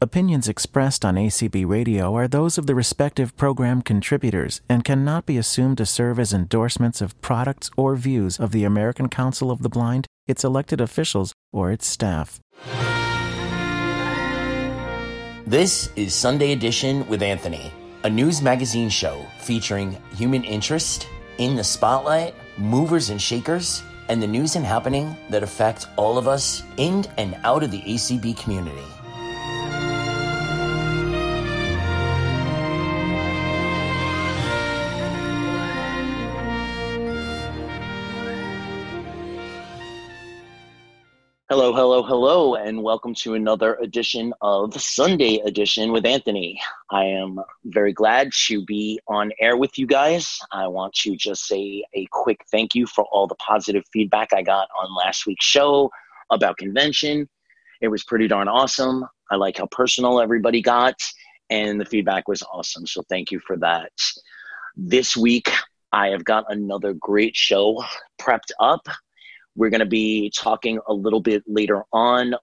Opinions expressed on ACB Radio are those of the respective program contributors and cannot be assumed to serve as endorsements of products or views of the American Council of the Blind, its elected officials, or its staff. This is Sunday Edition with Anthony, a news magazine show featuring human interest in the spotlight, movers and shakers, and the news and happening that affect all of us in and out of the ACB community. Hello, hello, hello, and welcome to another edition of Sunday Edition with Anthony. I am very glad to be on air with you guys. I want to just say a quick thank you for all the positive feedback I got on last week's show about convention. It was pretty darn awesome. I like how personal everybody got, and the feedback was awesome. So, thank you for that. This week, I have got another great show prepped up. We're going to be talking a little bit later on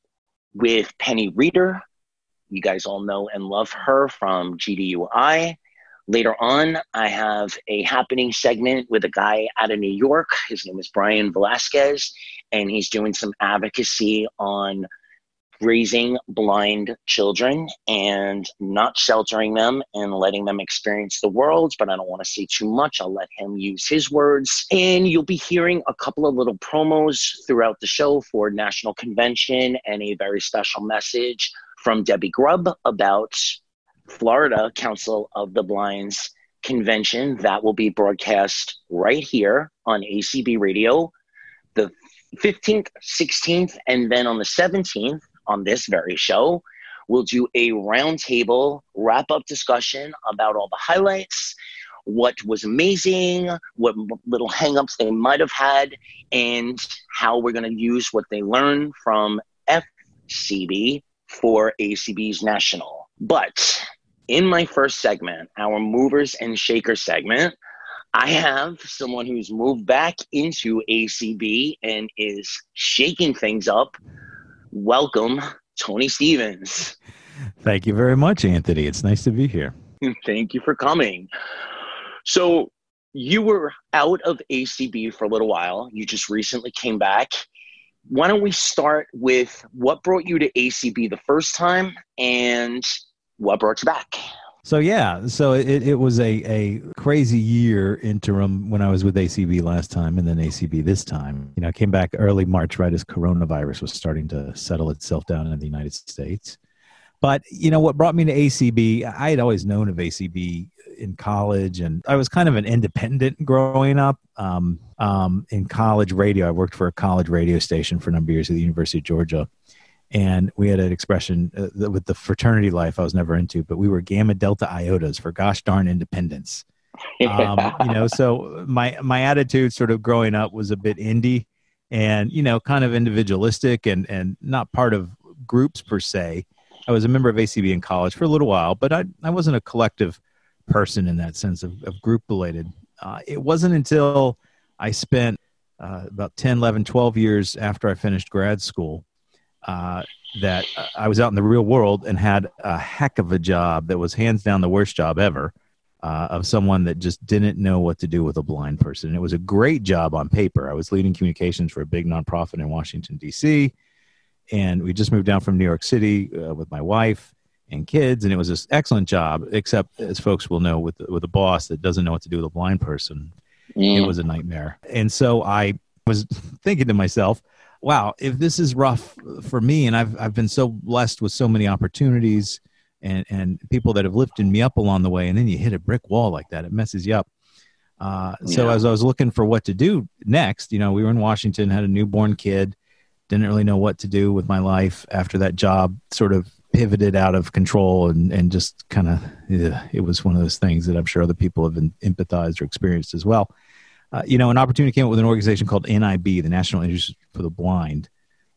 with Penny Reeder. You guys all know and love her from GDUI. Later on, I have a happening segment with a guy out of New York. His name is Brian Velasquez, and he's doing some advocacy on raising blind children and not sheltering them and letting them experience the world. But I don't want to say too much. I'll let him use his words. And you'll be hearing a couple of little promos throughout the show for National Convention and a very special message from Debbie Grubb about Florida Council of the Blind's convention that will be broadcast right here on ACB Radio the 15th, 16th, and then on the 17th on this very show. We'll do a roundtable wrap up discussion about all the highlights, what was amazing, what little hangups they might have had, and how we're going to use what they learned from FCB for ACB's National. But in my first segment, our movers and shakers segment, I have someone who's moved back into ACB and is shaking things up welcome Tony Stephens. Thank you very much, Anthony. It's nice to be here. Thank you for coming. So, you were out of ACB for a little while. You just recently came back. Why don't we start with what brought you to ACB the first time and what brought you back? So yeah, so it, it was a, a crazy year interim when I was with ACB last time and then ACB this time. You know, I came back early March right as coronavirus was starting to settle itself down in the United States. But you know what brought me to ACB? I had always known of ACB in college, and I was kind of an independent growing up. Um, um, in college radio, I worked for a college radio station for a number of years at the University of Georgia, and we had an expression uh, with the fraternity life I was never into, but we were gamma delta iotas for gosh darn independence. Um, you know, so my my attitude sort of growing up was a bit indie and you know kind of individualistic and and not part of groups per se. I was a member of ACB in college for a little while, but I I wasn't a collective person in that sense of, of group related. Uh, it wasn't until I spent uh, about 10, 11, 12 years after I finished grad school uh, that I was out in the real world and had a heck of a job that was hands down the worst job ever uh, of someone that just didn't know what to do with a blind person. And it was a great job on paper. I was leading communications for a big nonprofit in Washington, D.C. And we just moved down from New York City uh, with my wife and kids. And it was this excellent job, except as folks will know, with, with a boss that doesn't know what to do with a blind person, mm. it was a nightmare. And so I was thinking to myself, wow, if this is rough for me, and I've I've been so blessed with so many opportunities and and people that have lifted me up along the way, and then you hit a brick wall like that, it messes you up. Uh, so yeah. as I was looking for what to do next, you know, we were in Washington, had a newborn kid, didn't really know what to do with my life after that job sort of pivoted out of control and, and just kind of yeah, it was one of those things that I'm sure other people have empathized or experienced as well uh, you know, an opportunity came up with an organization called NIB, the National Institute for the Blind,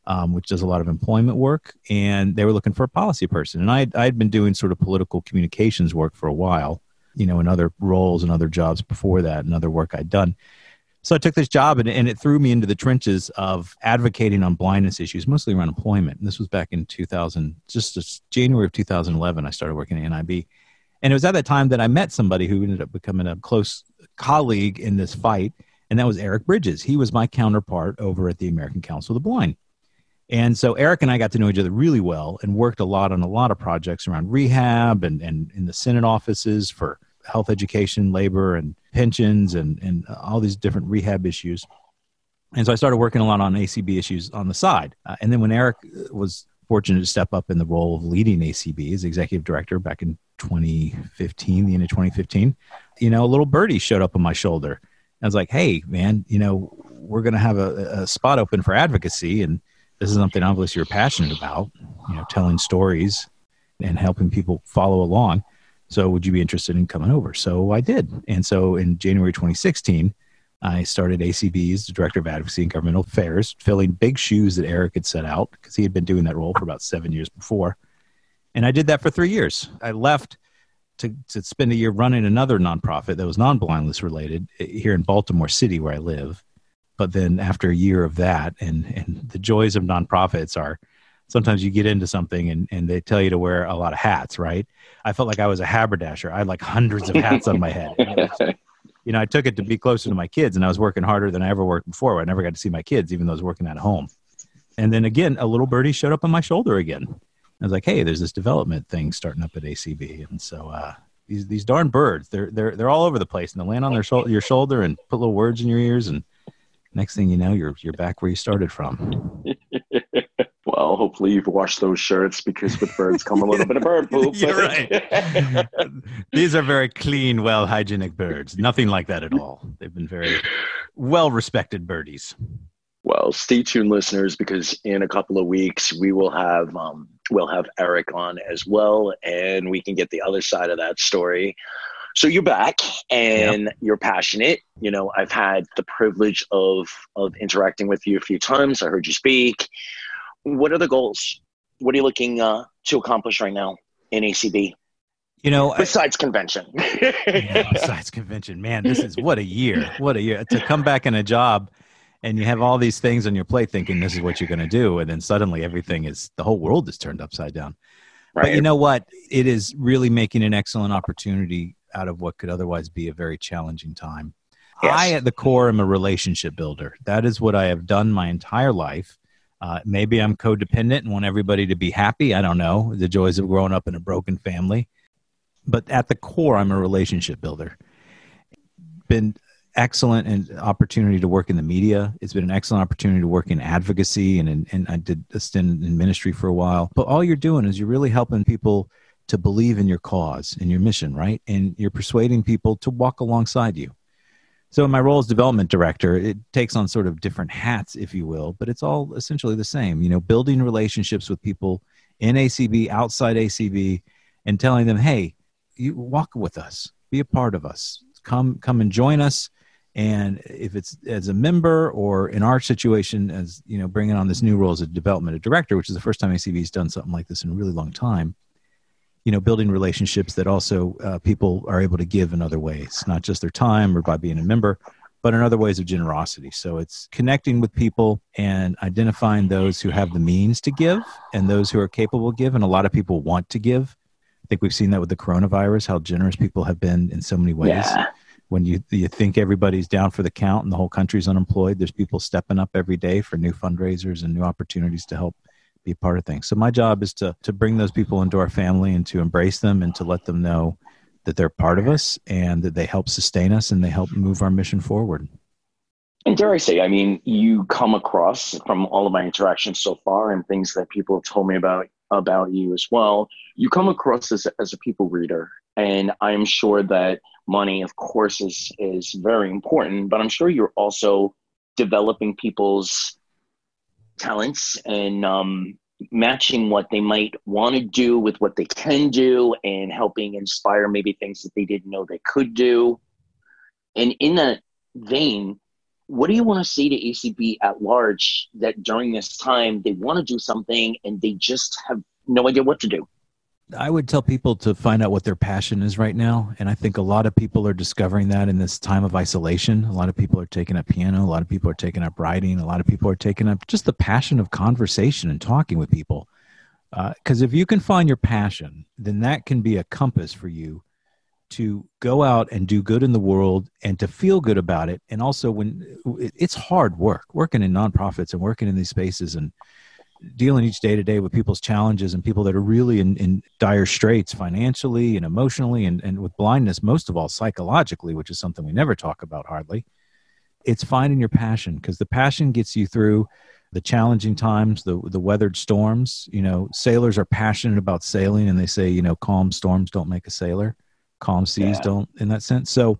um, which does a lot of employment work, and they were looking for a policy person. And I I had been doing sort of political communications work for a while, you know, in other roles and other jobs before that, and other work I'd done. So I took this job and, and it threw me into the trenches of advocating on blindness issues, mostly around employment. And this was back in 2000, just January of 2011, I started working at NIB. And it was at that time that I met somebody who ended up becoming a close colleague in this fight, and that was Eric Bridges. He was my counterpart over at the American Council of the Blind. And so Eric and I got to know each other really well and worked a lot on a lot of projects around rehab and, and in the Senate offices for health education, labor, and pensions, and, and all these different rehab issues. And so I started working a lot on ACB issues on the side. Uh, and then when Eric was fortunate to step up in the role of leading ACB as executive director back in 2015, the end of 2015, you know, a little birdie showed up on my shoulder. I was like, hey, man, you know, we're going to have a, a, spot open for advocacy. And this is something obviously you're passionate about, you know, telling stories and helping people follow along. So would you be interested in coming over? So I did. And so in January 2016, I started ACB as the Director of Advocacy and Governmental Affairs, filling big shoes that Eric had set out because he had been doing that role for about seven years before. And I did that for three years. I left to, to spend a year running another nonprofit that was non blindness related eh, here in Baltimore City, where I live. But then after a year of that, and, and the joys of nonprofits are sometimes you get into something and, and they tell you to wear a lot of hats, right? I felt like I was a haberdasher. I had like hundreds of hats on my head. You know, I took it to be closer to my kids and I was working harder than I ever worked before. I never got to see my kids, even though I was working at home. And then again, a little birdie showed up on my shoulder again. I was like, hey, there's this development thing starting up at ACB. And so uh, these, these darn birds, they're, they're, they're all over the place and they land on their your shoulder and put little words in your ears. And next thing you know, you're, you're back where you started from. well, hopefully you've washed those shirts because with birds come a little bit of bird poop. You're right. These are very clean, well hygienic birds. Nothing like that at all. They've been very well respected birdies. Well, stay tuned, listeners, because in a couple of weeks we will have um, we'll have Eric on as well, and we can get the other side of that story. So you're back, and yep. you're passionate. You know, I've had the privilege of of interacting with you a few times. I heard you speak. What are the goals? What are you looking uh, to accomplish right now in ACB? You know, besides I, convention. yeah, besides convention, man, this is what a year! What a year to come back in a job and you have all these things on your plate thinking this is what you're going to do and then suddenly everything is the whole world is turned upside down right. but you know what it is really making an excellent opportunity out of what could otherwise be a very challenging time yes. i at the core am a relationship builder that is what i have done my entire life uh, maybe i'm codependent and want everybody to be happy i don't know the joys of growing up in a broken family but at the core i'm a relationship builder been excellent and opportunity to work in the media. It's been an excellent opportunity to work in advocacy, and, and, and I did a stint in ministry for a while. But all you're doing is you're really helping people to believe in your cause and your mission, right? And you're persuading people to walk alongside you. So, in my role as development director, it takes on sort of different hats, if you will, but it's all essentially the same. You know, building relationships with people in ACB, outside ACB, and telling them, "Hey, you walk with us, be a part of us, come, come and join us." and if it's as a member or in our situation as you know bringing on this new role as a development director which is the first time acb has done something like this in a really long time you know building relationships that also uh, people are able to give in other ways not just their time or by being a member but in other ways of generosity. So it's connecting with people and identifying those who have the means to give and those who are capable of give and a lot of people want to give. I think we've seen that with the coronavirus how generous people have been in so many ways. Yeah. When you you think everybody's down for the count and the whole country's unemployed, there's people stepping up every day for new fundraisers and new opportunities to help be a part of things. So my job is to to bring those people into our family and to embrace them and to let them know that they're part of us and that they help sustain us and they help move our mission forward. And dare I say, I mean, you come across from all of my interactions so far and things that people have told me about about you as well. You come across as, as a people reader, and I'm sure that money, of course, is is very important, but I'm sure you're also developing people's talents and um, matching what they might want to do with what they can do and helping inspire maybe things that they didn't know they could do. And in that vein, what do you want to say to ACB at large that during this time they want to do something and they just have no idea what to do? I would tell people to find out what their passion is right now. And I think a lot of people are discovering that in this time of isolation. A lot of people are taking up piano. A lot of people are taking up writing. A lot of people are taking up just the passion of conversation and talking with people. Because uh, if you can find your passion, then that can be a compass for you to go out and do good in the world and to feel good about it. And also, when it's hard work, working in nonprofits and working in these spaces and dealing each day to day with people's challenges and people that are really in, in dire straits financially and emotionally and, and with blindness, most of all psychologically, which is something we never talk about hardly. It's finding your passion because the passion gets you through the challenging times, the the weathered storms. You know, sailors are passionate about sailing and they say, you know, calm storms don't make a sailor. Calm seas yeah. don't in that sense. So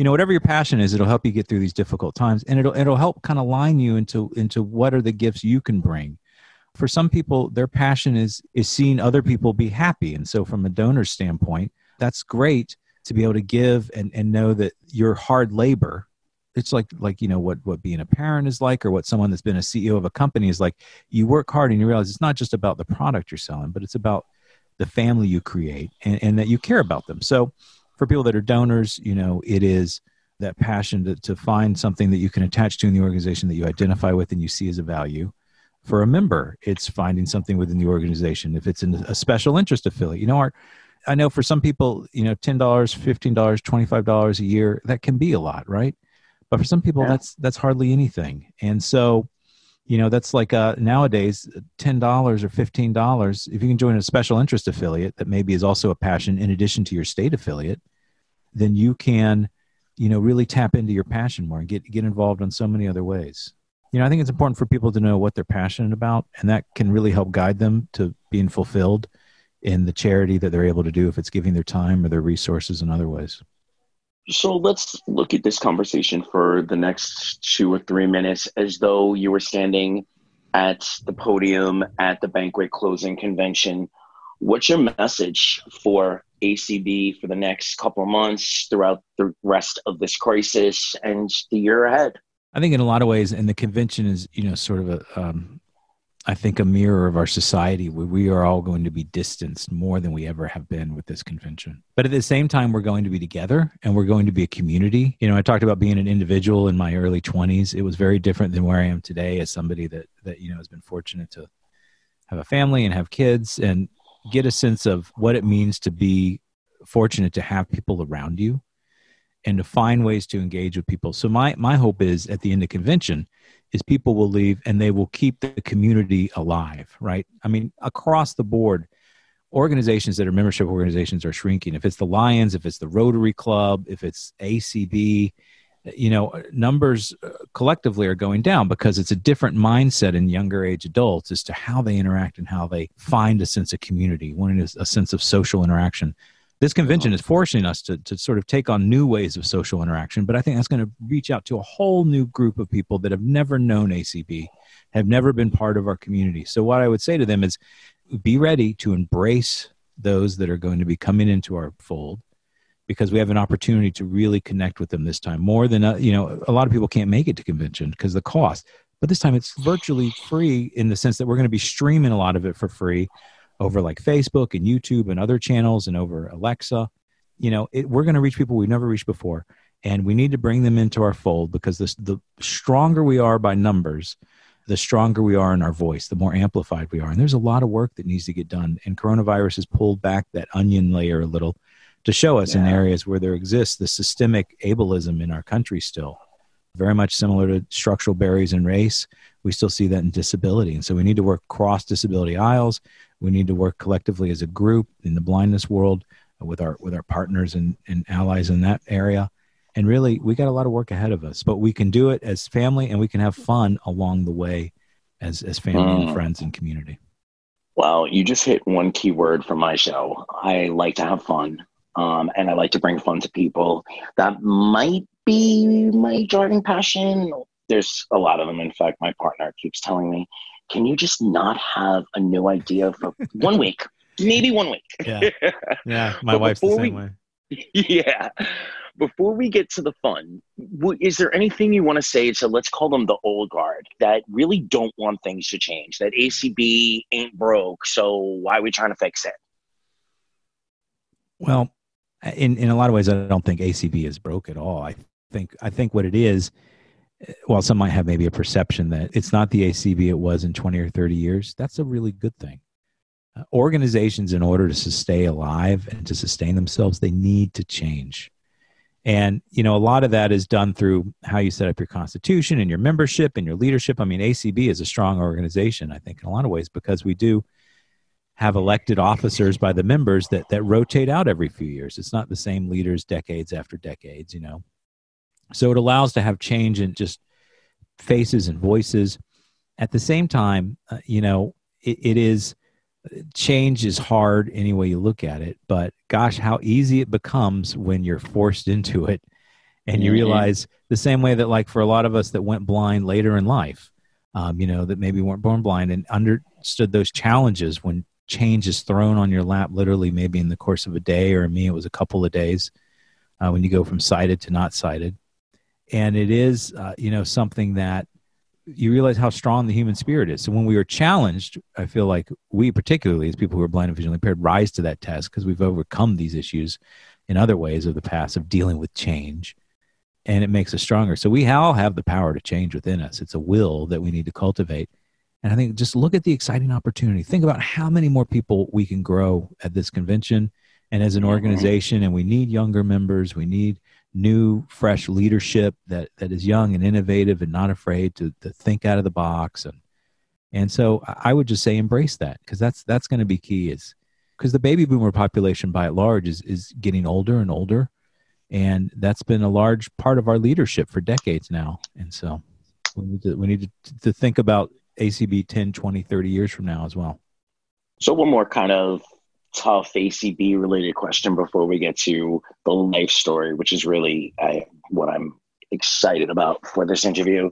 you know whatever your passion is it'll help you get through these difficult times and it'll it'll help kind of line you into into what are the gifts you can bring for some people their passion is is seeing other people be happy. And so from a donor standpoint that's great to be able to give and and know that your hard labor it's like like you know what what being a parent is like or what someone that's been a ceo of a company is like. You work hard and you realize it's not just about the product you're selling but it's about the family you create and, and that you care about them. So for people that are donors you know it is that passion to, to find something that you can attach to in the organization that you identify with and you see as a value for a member it's finding something within the organization. If it's in a special interest affiliate you know our i know for some people you know $10 $15 $25 a year that can be a lot right? But for some people yeah. that's that's hardly anything. And so you know that's like uh, nowadays $10 or $15 if you can join a special interest affiliate that maybe is also a passion in addition to your state affiliate then you can you know really tap into your passion more and get get involved in so many other ways you know i think it's important for people to know what they're passionate about and that can really help guide them to being fulfilled in the charity that they're able to do if it's giving their time or their resources in other ways. So let's look at this conversation for the next two or three minutes as though you were standing at the podium at the banquet closing convention. What's your message for acb for the next couple of months throughout the rest of this crisis and the year ahead I think in a lot of ways, and the convention is, you know, sort of a, um, I think a mirror of our society where we are all going to be distanced more than we ever have been with this convention. But at the same time, we're going to be together and we're going to be a community. You know, I talked about being an individual in my early 20s. It was very different than where I am today as somebody that, that, you know, has been fortunate to have a family and have kids and get a sense of what it means to be fortunate to have people around you and to find ways to engage with people. So my my hope is at the end of convention is people will leave and they will keep the community alive, right? I mean, across the board, organizations that are membership organizations are shrinking. If it's the Lions, if it's the Rotary Club, if it's ACB, you know, numbers uh, collectively are going down because it's a different mindset in younger age adults as to how they interact and how they find a sense of community, wanting a sense of social interaction this convention is forcing us to, to sort of take on new ways of social interaction but i think that's going to reach out to a whole new group of people that have never known acb have never been part of our community. So what i would say to them is be ready to embrace those that are going to be coming into our fold because we have an opportunity to really connect with them this time. More than uh, you know a lot of people can't make it to convention because the cost but this time it's virtually free in the sense that we're going to be streaming a lot of it for free over like Facebook and YouTube and other channels and over Alexa. You know, it, we're going to reach people we've never reached before, and we need to bring them into our fold because this, the stronger we are by numbers, the stronger we are in our voice, the more amplified we are. And there's a lot of work that needs to get done. And coronavirus has pulled back that onion layer a little to show us yeah. in areas where there exists the systemic ableism in our country still. Very much similar to structural barriers in race, we still see that in disability. And so we need to work cross disability aisles. We need to work collectively as a group in the blindness world uh, with our with our partners and, and allies in that area. And really, we got a lot of work ahead of us, but we can do it as family, and we can have fun along the way as as family mm. and friends and community. Well, you just hit one key word for my show. I like to have fun, um, and I like to bring fun to people. That might be my driving passion. There's a lot of them. In fact, my partner keeps telling me can you just not have a new idea for one week? Maybe one week. Yeah. Yeah. My wife's the same we, way. Yeah. Before we get to the fun, is there anything you want to say to let's call them the old guard that really don't want things to change? That ACB ain't broke, so why are we trying to fix it? Well, in in a lot of ways, I don't think ACB is broke at all. I think I think what it is, while some might have maybe a perception that it's not the ACB it was in 20 or 30 years, that's a really good thing. Uh, organizations, in order to stay alive and to sustain themselves, they need to change. And you know, a lot of that is done through how you set up your constitution and your membership and your leadership. I mean, ACB is a strong organization, I think, in a lot of ways, because we do have elected officers by the members that that rotate out every few years. It's not the same leaders decades after decades, you know. So it allows to have change in just faces and voices. At the same time, uh, you know, it, it is change is hard any way you look at it, but gosh, how easy it becomes when you're forced into it and you realize the same way that like for a lot of us that went blind later in life, um, you know, that maybe weren't born blind and understood those challenges when change is thrown on your lap literally maybe in the course of a day or me it was a couple of days uh, when you go from sighted to not sighted and it is uh, you know something that you realize how strong the human spirit is so when we are challenged i feel like we particularly as people who are blind and visually impaired rise to that test because we've overcome these issues in other ways of the past of dealing with change and it makes us stronger so we all have the power to change within us it's a will that we need to cultivate and I think just look at the exciting opportunity. Think about how many more people we can grow at this convention and as an organization. And we need younger members. We need new, fresh leadership that, that is young and innovative and not afraid to, to think out of the box. And, and so I would just say embrace that because that's, that's going to be key is because the baby boomer population by large is, is getting older and older. And that's been a large part of our leadership for decades now. And so we need to, we need to, to think about ACB 10, 20, 30 years from now as well. So, one more kind of tough ACB related question before we get to the life story, which is really I, what I'm excited about for this interview.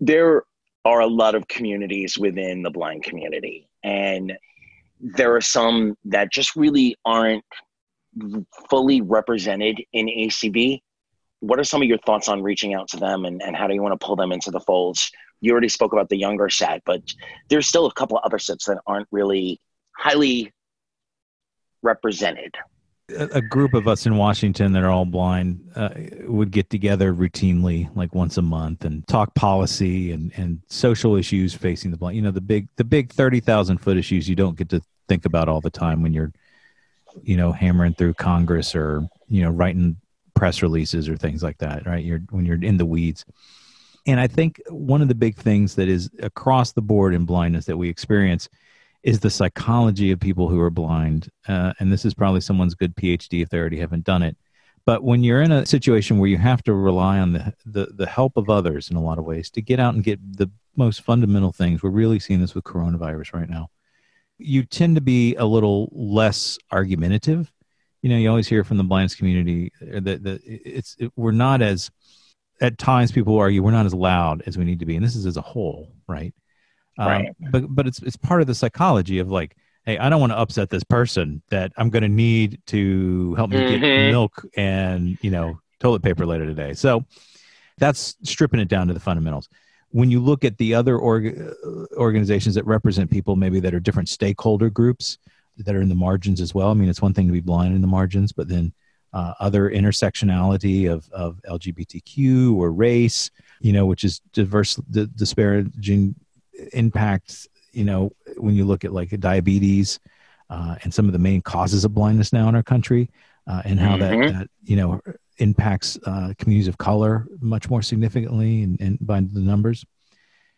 There are a lot of communities within the blind community, and there are some that just really aren't fully represented in ACB. What are some of your thoughts on reaching out to them and, and how do you want to pull them into the folds you already spoke about the younger set, but there's still a couple of other sets that aren't really highly represented. A, group of us in Washington that are all blind uh, would get together routinely, like once a month, and talk policy and, and social issues facing the blind. You know, the big the big thirty thousand foot issues you don't get to think about all the time when you're, you know, hammering through Congress or you know writing press releases or things like that. Right? You're when you're in the weeds and I think one of the big things that is across the board in blindness that we experience is the psychology of people who are blind. Uh, and this is probably someone's good PhD if they already haven't done it. But when you're in a situation where you have to rely on the, the, the help of others in a lot of ways to get out and get the most fundamental things, we're really seeing this with coronavirus right now. You tend to be a little less argumentative. You know, you always hear from the blindness community that, that it's it, we're not as at times people argue we're not as loud as we need to be, and this is as a whole, right? Um, right. Um, but but it's it's part of the psychology of like, hey, I don't want to upset this person that I'm going to need to help me mm-hmm. get milk and you know toilet paper later today. So that's stripping it down to the fundamentals. When you look at the other org- organizations that represent people, maybe that are different stakeholder groups that are in the margins as well. I mean, it's one thing to be blind in the margins, but then uh, other intersectionality of, of LGBTQ or race, you know, which is diverse, d- disparaging impacts, you know, when you look at like diabetes uh, and some of the main causes of blindness now in our country uh, and how mm-hmm. that, that, you know, impacts uh, communities of color much more significantly and, and by the numbers.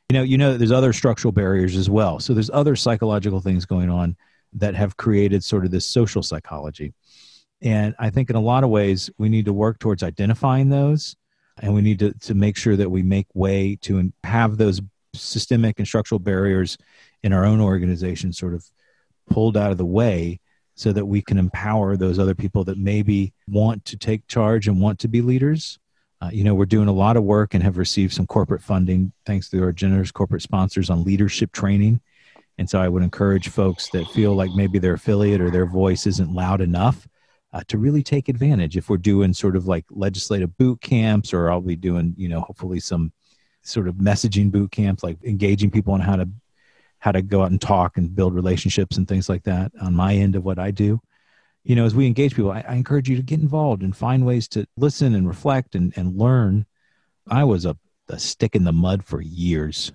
You know, you know, there's other structural barriers as well. So there's other psychological things going on that have created sort of this social psychology. And I think in a lot of ways, we need to work towards identifying those and we need to, to make sure that we make way to have those systemic and structural barriers in our own organization sort of pulled out of the way so that we can empower those other people that maybe want to take charge and want to be leaders. Uh, you know, we're doing a lot of work and have received some corporate funding thanks to our generous corporate sponsors on leadership training. And so I would encourage folks that feel like maybe their affiliate or their voice isn't loud enough uh, to really take advantage if we're doing sort of like legislative boot camps or I'll be doing, you know, hopefully some sort of messaging boot camps, like engaging people on how to how to go out and talk and build relationships and things like that on my end of what I do. you know, as we engage people, I, I encourage you to get involved and find ways to listen and reflect and, and learn. I was a, a stick in the mud for years.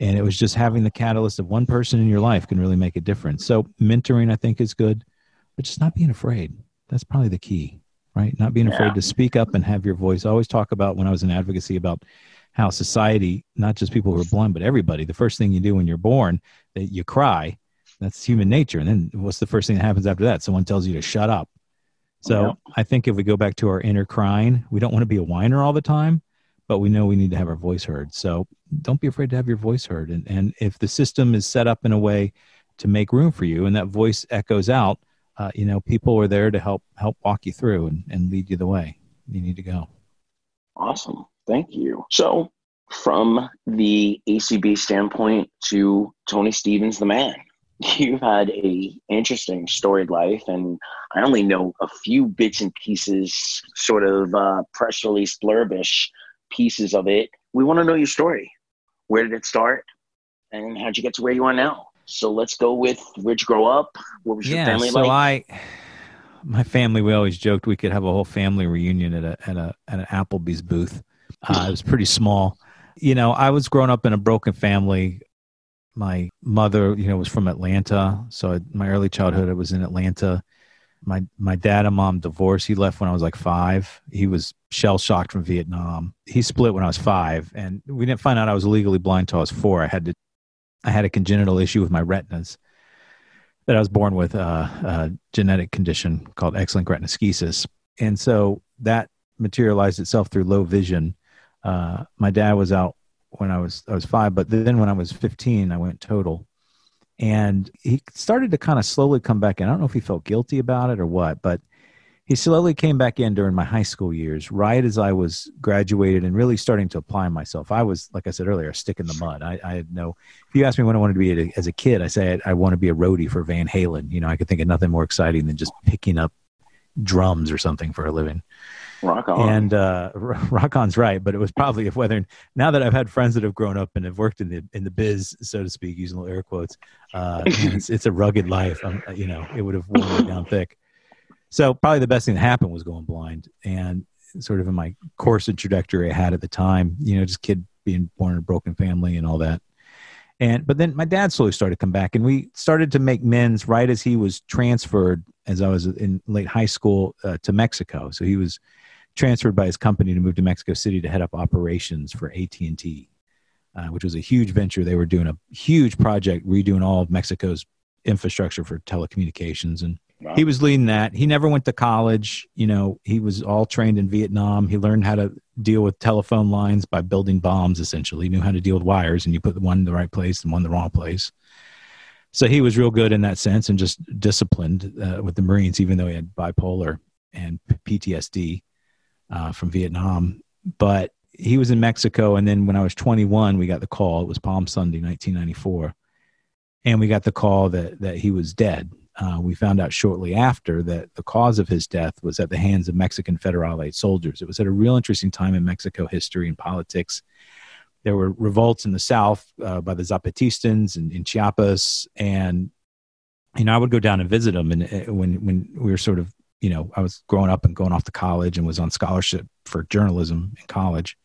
And it was just having the catalyst of one person in your life can really make a difference. So mentoring, I think, is good, but just not being afraid. That's probably the key, right? Not being afraid yeah. to speak up and have your voice. I always talk about when I was in advocacy about how society, not just people who are blind, but everybody, the first thing you do when you're born, that you cry that's human nature. And then what's the first thing that happens after that? Someone tells you to shut up. So yeah. I think if we go back to our inner crying, we don't want to be a whiner all the time, but we know we need to have our voice heard. So don't be afraid to have your voice heard. And, and if the system is set up in a way to make room for you and that voice echoes out, uh, you know, people are there to help help walk you through and, and lead you the way you need to go. Awesome. Thank you. So from the ACB standpoint to Tony Stephens, the man, you've had a interesting storied life and i only know a few bits and pieces sort of uh, press release blurbish pieces of it. We want to know your story. Where did it start? And how'd you get to where you are now? So let's go with where'd you grow up? What was your yeah, family so like? I my family we always joked we could have a whole family reunion at a at a at an applebee's booth uh, it was pretty small you know i was growing up in a broken family my mother, you know, was from Atlanta, so my early childhood I was in Atlanta. My my dad and mom divorced. He left when I was like five. He was shell shocked from Vietnam. He split when I was five, and we didn't find out I was legally blind until I was four. I had to, I had a congenital issue with my retinas that I was born with a, a genetic condition called X-linked retinoschisis, and so that materialized itself through low vision. Uh, my dad was out when I was I was five, but then when I was fifteen, I went total, and he started to kind of slowly come back in. I don't know if he felt guilty about it or what, but he slowly came back in during my high school years, right as I was graduated and really starting to apply myself. I was, like I said earlier, a stick in the mud. I, I had no. If you ask me when I wanted to be as a kid, I say I, I want to be a roadie for Van Halen. You know, I could think of nothing more exciting than just picking up drums or something for a living. Rock on. And uh, rock on's right, but it was probably if whether now that I've had friends that have grown up and have worked in the in the biz, so to speak, using little air quotes, uh, it's, it's a rugged life. Um, you know, it would have worn me down thick. So probably the best thing that happened was going blind, and sort of in my course and trajectory I had at the time, you know, just kid being born in a broken family and all that. And but then my dad slowly started to come back, and we started to make men's right as he was transferred as I was in late high school uh, to Mexico. So he was transferred by his company to move to Mexico City to head up operations for AT&T, uh, which was a huge venture. They were doing a huge project, redoing all of Mexico's infrastructure for telecommunications. And wow. he was leading that. He never went to college. You know, he was all trained in Vietnam. He learned how to deal with telephone lines by building bombs, essentially. He knew how to deal with wires, and you put one in the right place and one in the wrong place. So he was real good in that sense and just disciplined uh, with the Marines, even though he had bipolar and PTSD uh, from Vietnam. But he was in Mexico, and then when I was 21, we got the call. It was Palm Sunday, 1994, and we got the call that that he was dead. Uh, we found out shortly after that the cause of his death was at the hands of Mexican Federal Aid soldiers. It was at a real interesting time in Mexico history and politics. There were revolts in the south uh, by the Zapatistans in, in Chiapas, and you know I would go down and visit them. And uh, when when we were sort of you know, I was growing up and going off to college and was on scholarship for journalism in college.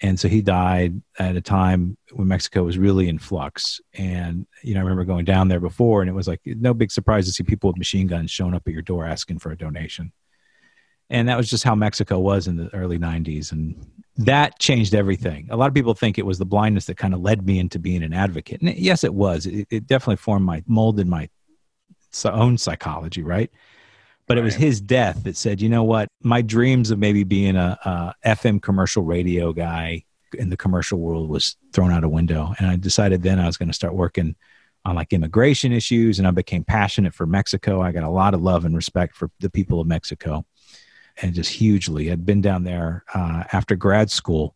And so he died at a time when Mexico was really in flux. And, you know, I remember going down there before and it was like no big surprise to see people with machine guns showing up at your door asking for a donation. And that was just how Mexico was in the early 90s. And that changed everything. A lot of people think it was the blindness that kind of led me into being an advocate. And yes, it was. It, it definitely formed my, molded my own psychology, right? But it was his death that said, you know what, my dreams of maybe being a, a, FM commercial radio guy in the commercial world was thrown out a window, and I decided then I was going to start working on like immigration issues, and I became passionate for Mexico. I got a lot of love and respect for the people of Mexico, and just hugely. I'd been down there uh, after grad school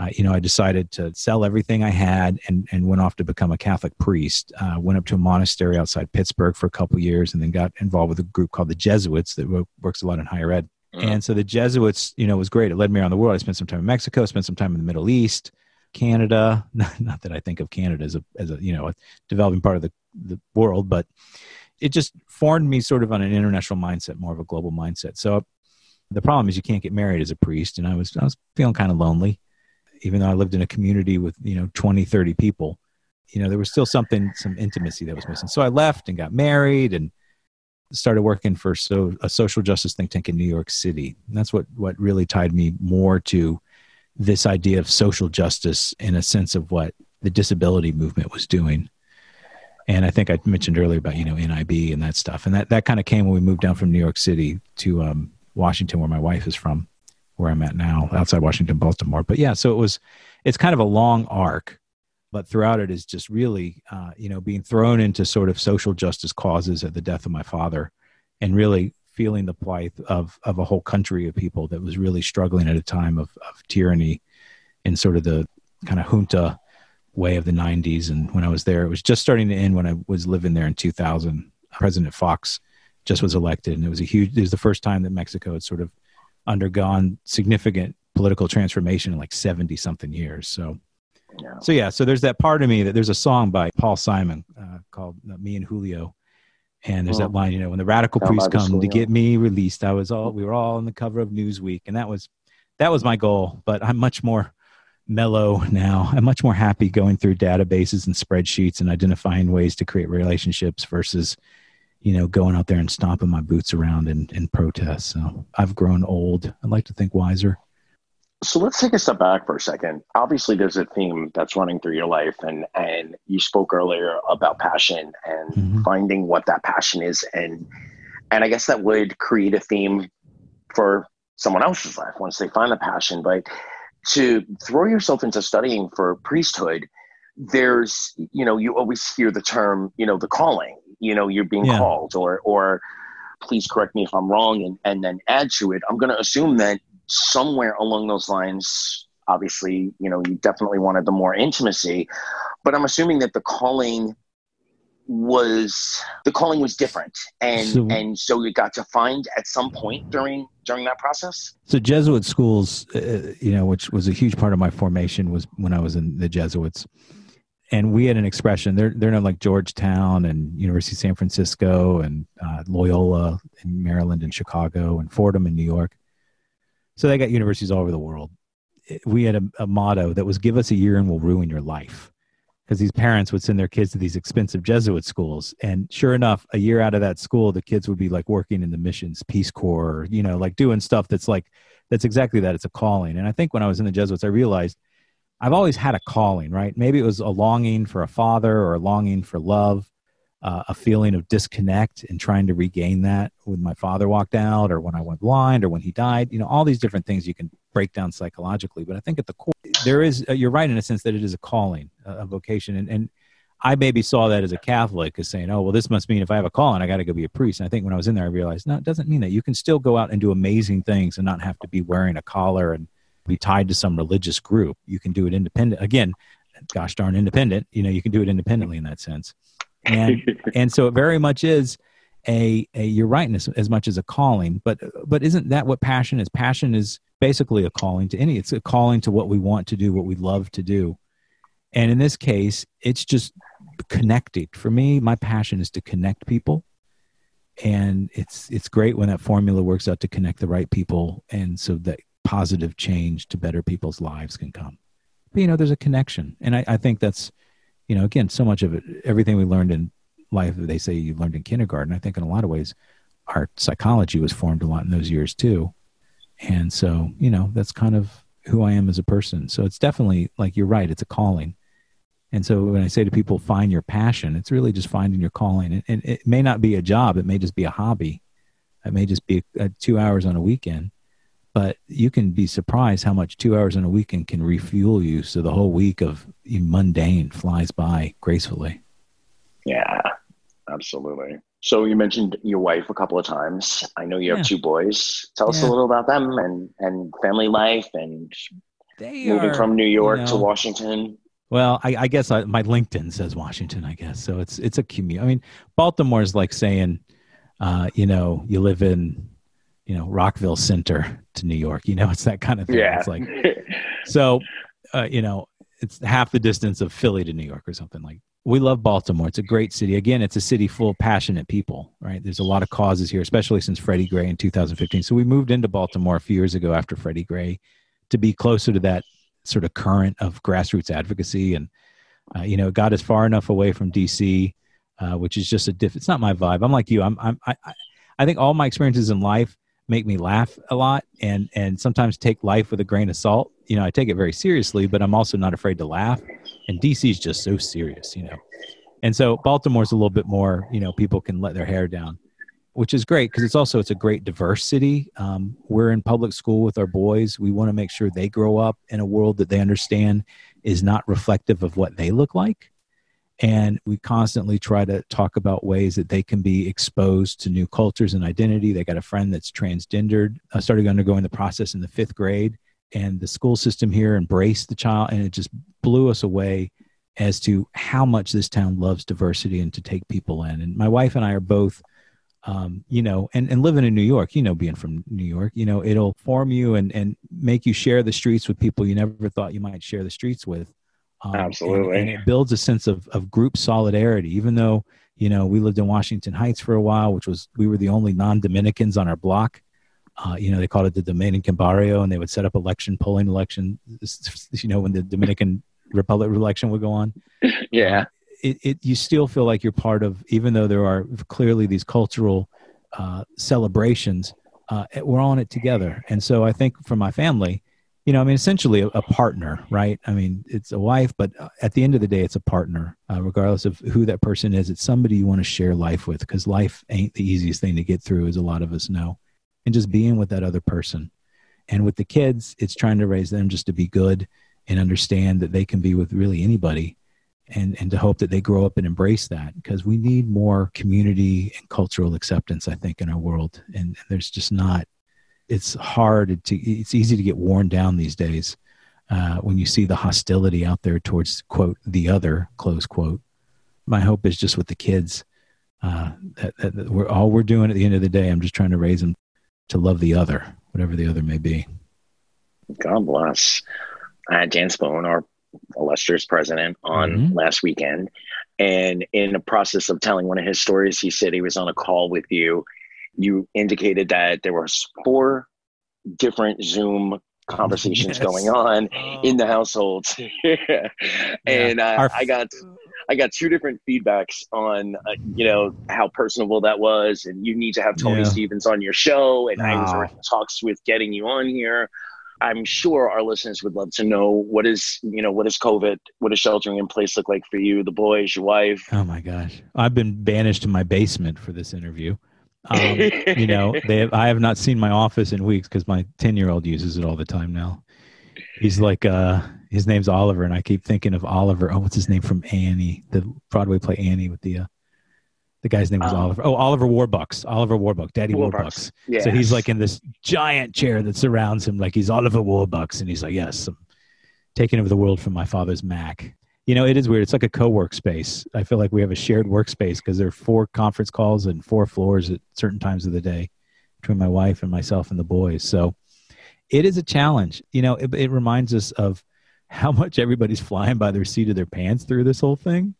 uh, you know, I decided to sell everything I had and, and went off to become a Catholic priest. Uh, went up to a monastery outside Pittsburgh for a couple years and then got involved with a group called the Jesuits that works a lot in higher ed. Mm-hmm. And so the Jesuits, you know, was great. It led me around the world. I spent some time in Mexico, spent some time in the Middle East, Canada. Not, not that I think of Canada as a, as a, you know, a developing part of the, the world, but it just formed me sort of on an international mindset, more of a global mindset. So the problem is you can't get married as a priest, and I was I was feeling kind of lonely, even though I lived in a community with you know 20, 30 people. You know, there was still something, some intimacy that was missing. So I left and got married and started working for so a social justice think tank in New York City. And that's what what really tied me more to this idea of social justice in a sense of what the disability movement was doing. And I think I mentioned earlier about you know NIB and that stuff, and that that kind of came when we moved down from New York City to um, Washington, where my wife is from, where I'm at now, outside Washington, Baltimore. But yeah, so it was it's kind of a long arc, but throughout it is just really uh, you know being thrown into sort of social justice causes at the death of my father, and really feeling the plight of of a whole country of people that was really struggling at a time of, of tyranny and sort of the kind of junta way of the 90s. And when I was there, it was just starting to end when I was living there in 2000. President Fox just was elected, and it was a huge, it was the first time that Mexico had sort of undergone significant political transformation in like 70 something years. So, yeah. so yeah, so there's that part of me that there's a song by Paul Simon uh, called uh, Me and Julio. And there's that line, you know, when the radical priests come to get me released, I was all, we were all on the cover of Newsweek. And that was, that was my goal, but I'm much more mellow now. I'm much more happy going through databases and spreadsheets and identifying ways to create relationships versus, you know, going out there and stomping my boots around in, in protest. So I've grown old. I'd like to think wiser. So let's take a step back for a second. Obviously, there's a theme that's running through your life, and and you spoke earlier about passion and mm-hmm. finding what that passion is, and and I guess that would create a theme for someone else's life once they find the passion. But to throw yourself into studying for priesthood, there's, you know, you always hear the term, you know, the calling, you know, you're being yeah. called or, or please correct me if I'm wrong and, and then add to it. I'm going to assume that somewhere along those lines, obviously, you know, you definitely wanted the more intimacy, but I'm assuming that the calling was the calling was different and so, and so you got to find at some point during during that process so jesuit schools uh, you know which was a huge part of my formation was when i was in the jesuits and we had an expression they're they're not like georgetown and university of san francisco and uh, loyola in maryland and chicago and fordham in new york so they got universities all over the world we had a, a motto that was give us a year and we'll ruin your life because these parents would send their kids to these expensive Jesuit schools. And sure enough, a year out of that school, the kids would be like working in the missions, Peace Corps, you know, like doing stuff that's like, that's exactly that. It's a calling. And I think when I was in the Jesuits, I realized I've always had a calling, right? Maybe it was a longing for a father or a longing for love, uh, a feeling of disconnect and trying to regain that when my father walked out or when I went blind or when he died, you know, all these different things you can break down psychologically. But I think at the core, there is uh, you're right in a sense that it is a calling, a vocation, and and I maybe saw that as a Catholic as saying, oh well, this must mean if I have a calling, I got to go be a priest. And I think when I was in there, I realized no, it doesn't mean that. You can still go out and do amazing things and not have to be wearing a collar and be tied to some religious group. You can do it independent. Again, gosh darn independent. You know, you can do it independently in that sense. And and so it very much is a, a you're right as, as much as a calling but but isn't that what passion is passion is basically a calling to any it's a calling to what we want to do what we love to do and in this case it's just connecting for me my passion is to connect people and it's it's great when that formula works out to connect the right people and so that positive change to better people's lives can come but you know there's a connection and i, I think that's you know again so much of it everything we learned in life they say you learned in kindergarten. I think in a lot of ways, our psychology was formed a lot in those years too. And so, you know, that's kind of who I am as a person. So it's definitely like you're right, it's a calling. And so when I say to people, find your passion, it's really just finding your calling. And, it may not be a job, it may just be a hobby, it may just be a, a two hours on a weekend. But you can be surprised how much two hours on a weekend can refuel you so the whole week of mundane flies by gracefully. Yeah, Absolutely. So you mentioned your wife a couple of times. I know you have yeah. two boys. Tell us a little about them and and family life and they moving are, from New York you know, to Washington. Well, I, I guess I, my LinkedIn says Washington. I guess so. It's it's a commute. I mean, Baltimore is like saying, uh, you know, you live in, you know, Rockville Center to New York. You know, it's that kind of thing. Yeah. It's like, so, uh, you know, it's half the distance of Philly to New York or something like we love Baltimore. It's a great city. Again, it's a city full of passionate people, right? There's a lot of causes here, especially since Freddie Gray in 2015. So we moved into Baltimore a few years ago after Freddie Gray to be closer to that sort of current of grassroots advocacy. And, uh, you know, it got us far enough away from DC, uh, which is just a diff. It's not my vibe. I'm like you. I'm, I'm, I, I think all my experiences in life make me laugh a lot and, and sometimes take life with a grain of salt you know, I take it very seriously, but I'm also not afraid to laugh. And DC is just so serious, you know. And so Baltimore's a little bit more, you know, people can let their hair down, which is great because it's also it's a great diverse city. Um, we're in public school with our boys. We want to make sure they grow up in a world that they understand is not reflective of what they look like. And we constantly try to talk about ways that they can be exposed to new cultures and identity. They got a friend that's transgendered, uh, started undergoing the process in the fifth grade. And the school system here embraced the child and it just blew us away as to how much this town loves diversity and to take people in. And my wife and i are both um, you know and, and living in new york you know being from new york you know it'll form you and, and make you share the streets with people you never thought you might share the streets with um, absolutely and, and it builds a sense of, of group solidarity even though you know we lived in washington heights for a while which was we were the only non-dominicans on our block uh, you know, they called it the Dominican Barrio, and they would set up election polling election. You know, when the Dominican Republic election would go on. Yeah. Uh, it, it you still feel like you're part of, even though there are clearly these cultural uh, celebrations. Uh, we're all in it together, and so I think for my family, you know, I mean, essentially a, a, partner, right? I mean, it's a wife, but uh, at the end of the day, it's a partner, uh, regardless of who that person is. It's somebody you want to share life with because life ain't the easiest thing to get through, as a lot of us know and just being with that other person. And with the kids, it's trying to raise them just to be good and understand that they can be with really anybody and, and to hope that they grow up and embrace that because we need more community and cultural acceptance, I think, in our world. And there's just not, it's hard to, it's easy to get worn down these days uh, when you see the hostility out there towards, quote, the other, close quote. My hope is just with the kids uh, that, that, that we're all we're doing at the end of the day. I'm just trying to raise them to love the other, whatever the other may be. God bless. I had Dan Spoone, our illustrious president, on mm-hmm. last weekend. And in the process of telling one of his stories, he said he was on a call with you. You indicated that there were four different Zoom conversations yes. going on oh. in the household. and yeah. uh, I got I got two different feedbacks on uh, you know how personable that was, and you need to have Tony yeah. Stephens on your show, and I was in talks with getting you on here. I'm sure our listeners would love to know what is you know what is COVID, what does sheltering in place look like for you, the boys, your wife. Oh my gosh, I've been banished to my basement for this interview. Um, you know, they have, I have not seen my office in weeks because my ten year old uses it all the time now. He's like, uh, his name's Oliver, and I keep thinking of Oliver. Oh, what's his name from Annie, the Broadway play Annie with the uh, the guy's name was um, Oliver. Oh, Oliver Warbucks. Oliver Warbucks. Daddy Warbucks. Warbucks. Yes. So he's like in this giant chair that surrounds him, like he's Oliver Warbucks, and he's like, "Yes, I'm taking over the world from my father's Mac." You know, it is weird. It's like a co-work space. I feel like we have a shared workspace because there are four conference calls and four floors at certain times of the day between my wife and myself and the boys. So it is a challenge. You know, it, it reminds us of how much everybody's flying by their seat of their pants through this whole thing.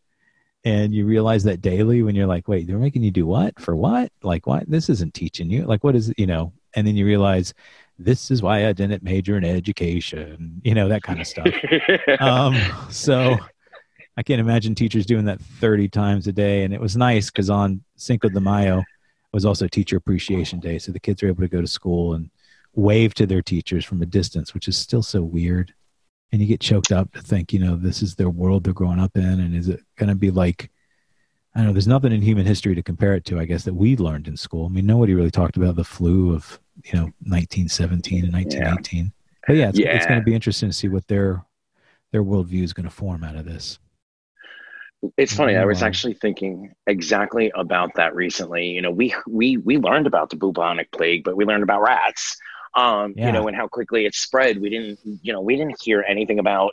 And you realize that daily when you're like, wait, they're making you do what? For what? Like, what? This isn't teaching you. Like, what is it? You know, and then you realize this is why I didn't major in education, you know, that kind of stuff. um, so I can't imagine teachers doing that 30 times a day. And it was nice because on Cinco de Mayo was also Teacher Appreciation Day. So the kids were able to go to school and wave to their teachers from a distance, which is still so weird and you get choked up to think, you know, this is their world they're growing up in, and is it going to be like? I don't know. There's nothing in human history to compare it to. I guess that we learned in school. I mean, nobody really talked about the flu of you know 1917 and 1918. Yeah. But yeah, it's, yeah. it's going to be interesting to see what their their worldview is going to form out of this. It's funny. I was actually thinking exactly about that recently. You know, we we we learned about the bubonic plague, but we learned about rats um, yeah. you know, and how quickly it spread. We didn't, you know, we didn't hear anything about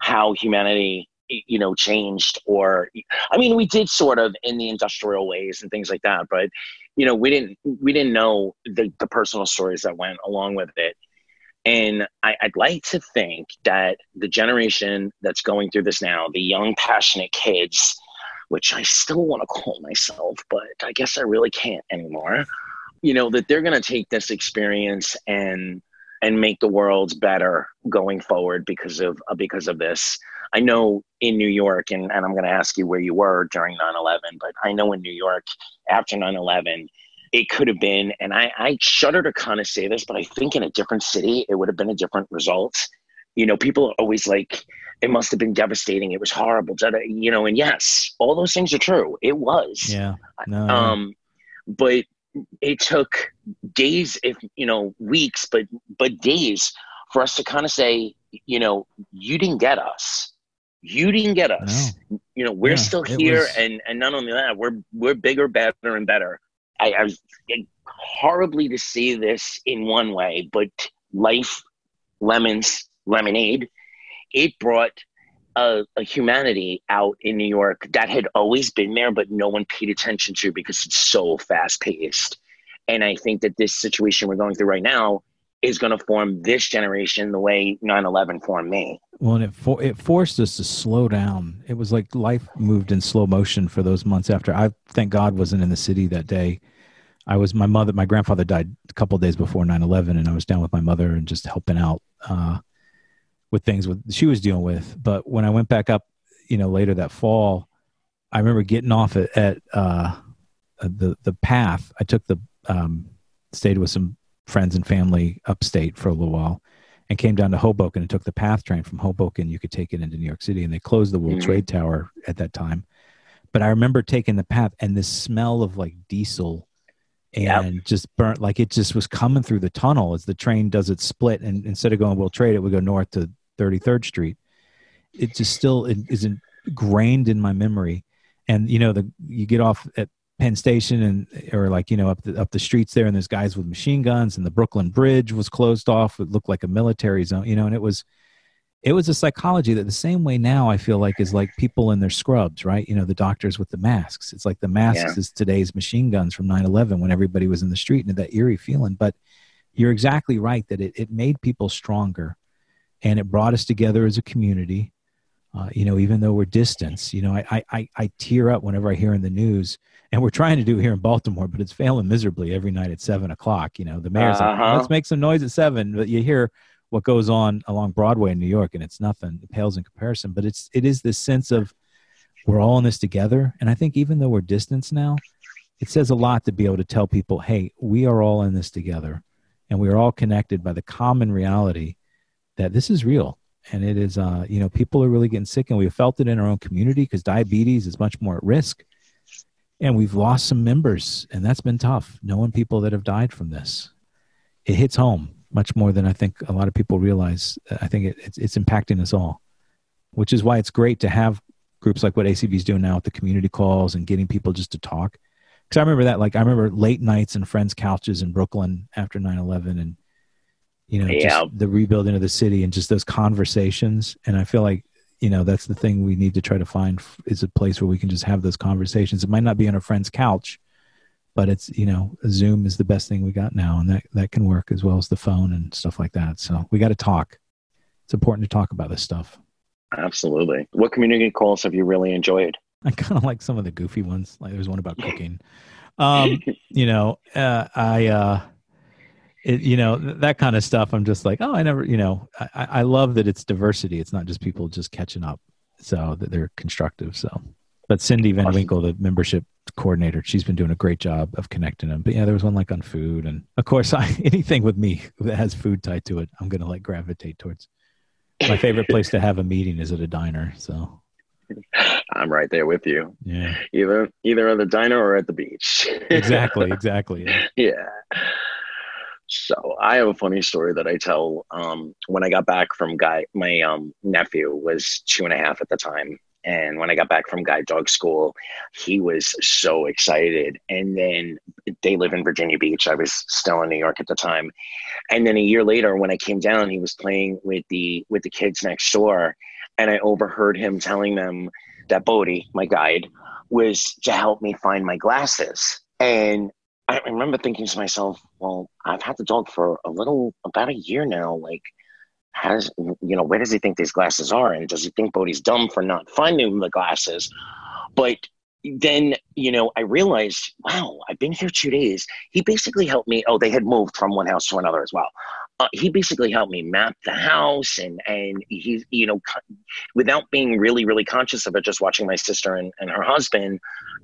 how humanity, you know, changed or, I mean, we did sort of in the industrial ways and things like that, but, you know, we didn't, we didn't know the, the personal stories that went along with it. And I, I'd like to think that the generation that's going through this now, the young, passionate kids, which I still want to call myself, but I guess I really can't anymore. You know, that they're going to take this experience and and make the world better going forward because of uh, because of this. I know in New York, and, and I'm going to ask you where you were during 9 11, but I know in New York after 9 11, it could have been, and I, I shudder to kind of say this, but I think in a different city, it would have been a different result. You know, people are always like, it must have been devastating. It was horrible. You know, and yes, all those things are true. It was. Yeah. No, um, but it took days, if you know, weeks, but but days for us to kind of say, you know, you didn't get us. You didn't get us. No. You know, we're yeah, still here, was... and and not only that, we're we're bigger, better, and better. I, I was horribly to see this in one way, but life, lemons, lemonade, it brought a, a, humanity out in New York that had always been there, but no one paid attention to because it's so fast paced. And I think that this situation we're going through right now is going to form this generation the way 9-11 formed me. Well, and it, for, it forced us to slow down. It was like life moved in slow motion for those months after. I thank God wasn't in the city that day. I was my mother, my grandfather died a couple days before 9-11 and I was down with my mother and just helping out. Uh, with things with she was dealing with. But when I went back up, you know, later that fall, I remember getting off at, at uh, the the path. I took the um, stayed with some friends and family upstate for a little while, and came down to Hoboken and took the PATH train from Hoboken. You could take it into New York City, and they closed the World mm-hmm. Trade Tower at that time. But I remember taking the path and the smell of like diesel and yep. just burnt like it just was coming through the tunnel as the train does its split and instead of going World Trade it would go north to 33rd Street. It just still is ingrained in my memory. And you know, the you get off at Penn Station and or like you know up the up the streets there, and there's guys with machine guns, and the Brooklyn Bridge was closed off. It looked like a military zone, you know, and it was it was a psychology that the same way now I feel like is like people in their scrubs, right? You know, the doctors with the masks. It's like the masks yeah. is today's machine guns from 9-11 when everybody was in the street and that eerie feeling. But you're exactly right that it, it made people stronger and it brought us together as a community. Uh, you know, even though we're distance, you know, I, I, I tear up whenever I hear in the news, and we're trying to do here in Baltimore, but it's failing miserably every night at seven o'clock. You know, the mayor's uh-huh. like, let's make some noise at seven, but you hear what goes on along Broadway in New York, and it's nothing. It pales in comparison. But it's it is this sense of we're all in this together, and I think even though we're distanced now, it says a lot to be able to tell people, hey, we are all in this together, and we are all connected by the common reality that this is real and it is uh, you know people are really getting sick and we've felt it in our own community because diabetes is much more at risk and we've lost some members and that's been tough knowing people that have died from this it hits home much more than i think a lot of people realize. I think it, it's, it's impacting us all which is why it's great to have groups like what acb is doing now with the community calls and getting people just to talk. Because i remember that like i remember late nights and friends couches in brooklyn after 9-11 and you know yeah. the rebuilding of the city and just those conversations. And i feel like you know that's the thing we need to try to find is a place where we can just have those conversations. It might not be on a friend's couch but it's you know zoom is the best thing we got now and that that can work as well as the phone and stuff like that. So we got to talk. It's important to talk about this stuff. Absolutely. What community calls have you really enjoyed? I kind of like some of the goofy ones. Like there's one about cooking. Um you know uh, i uh it, you know that kind of stuff i'm just like oh i never you know I, I love that it's diversity. It's not just people just catching up so that they're constructive so. But cindy van winkle the membership coordinator. She's been doing a great job of connecting them. But yeah there was one like on food. And of course I, anything with me that has food tied to it i'm gonna like gravitate towards. My favorite place to have a meeting is at a diner so. I'm right there with you. Yeah. Either either at the diner or at the beach. Exactly exactly yeah. yeah. So I have a funny story that I tell. Um, when I got back from Guy, my um, nephew was two and a half at the time, and when I got back from guide dog school, he was so excited. And then they live in Virginia Beach. I was still in New York at the time. And then a year later, when I came down, he was playing with the with the kids next door, and I overheard him telling them that Bodie, my guide, was to help me find my glasses. And I remember thinking to myself, well, I've had the dog for a little, about a year now. Like, has, you know, where does he think these glasses are? And does he think Bodie's dumb for not finding the glasses? But then you know i realized wow i've been here two days. He basically helped me oh they had moved from one house to another as well. Uh, he basically helped me map the house and and he you know without being really really conscious of it just watching my sister and, and her husband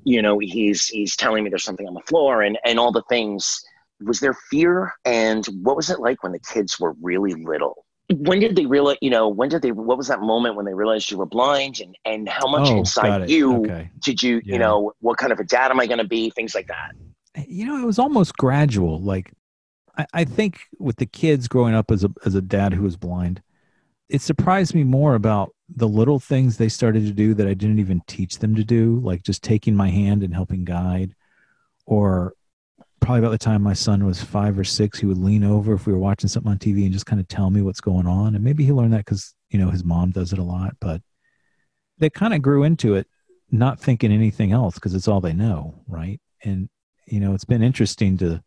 you know he's he's telling me there's something on the floor and and all the things. Was there fear? And what was it like when the kids were really little when did they realize you know when did they what was that moment when they realized you were blind and and how much Oh, inside you Okay. did you Yeah. you know what kind of a dad am i going to be things like that eh, you know, it was almost gradual. Like, I, I think with the kids growing up as a as a dad who was blind, it surprised me more about the little things they started to do that I didn't even teach them to do, like just taking my hand and helping guide, or probably about the time my son was five or six, he would lean over if we were watching something on TV and just kind of tell me what's going on. And maybe he learned that because you know his mom does it a lot, but they kind of grew into it, not thinking anything else because it's all they know, right? And you know, it's been interesting to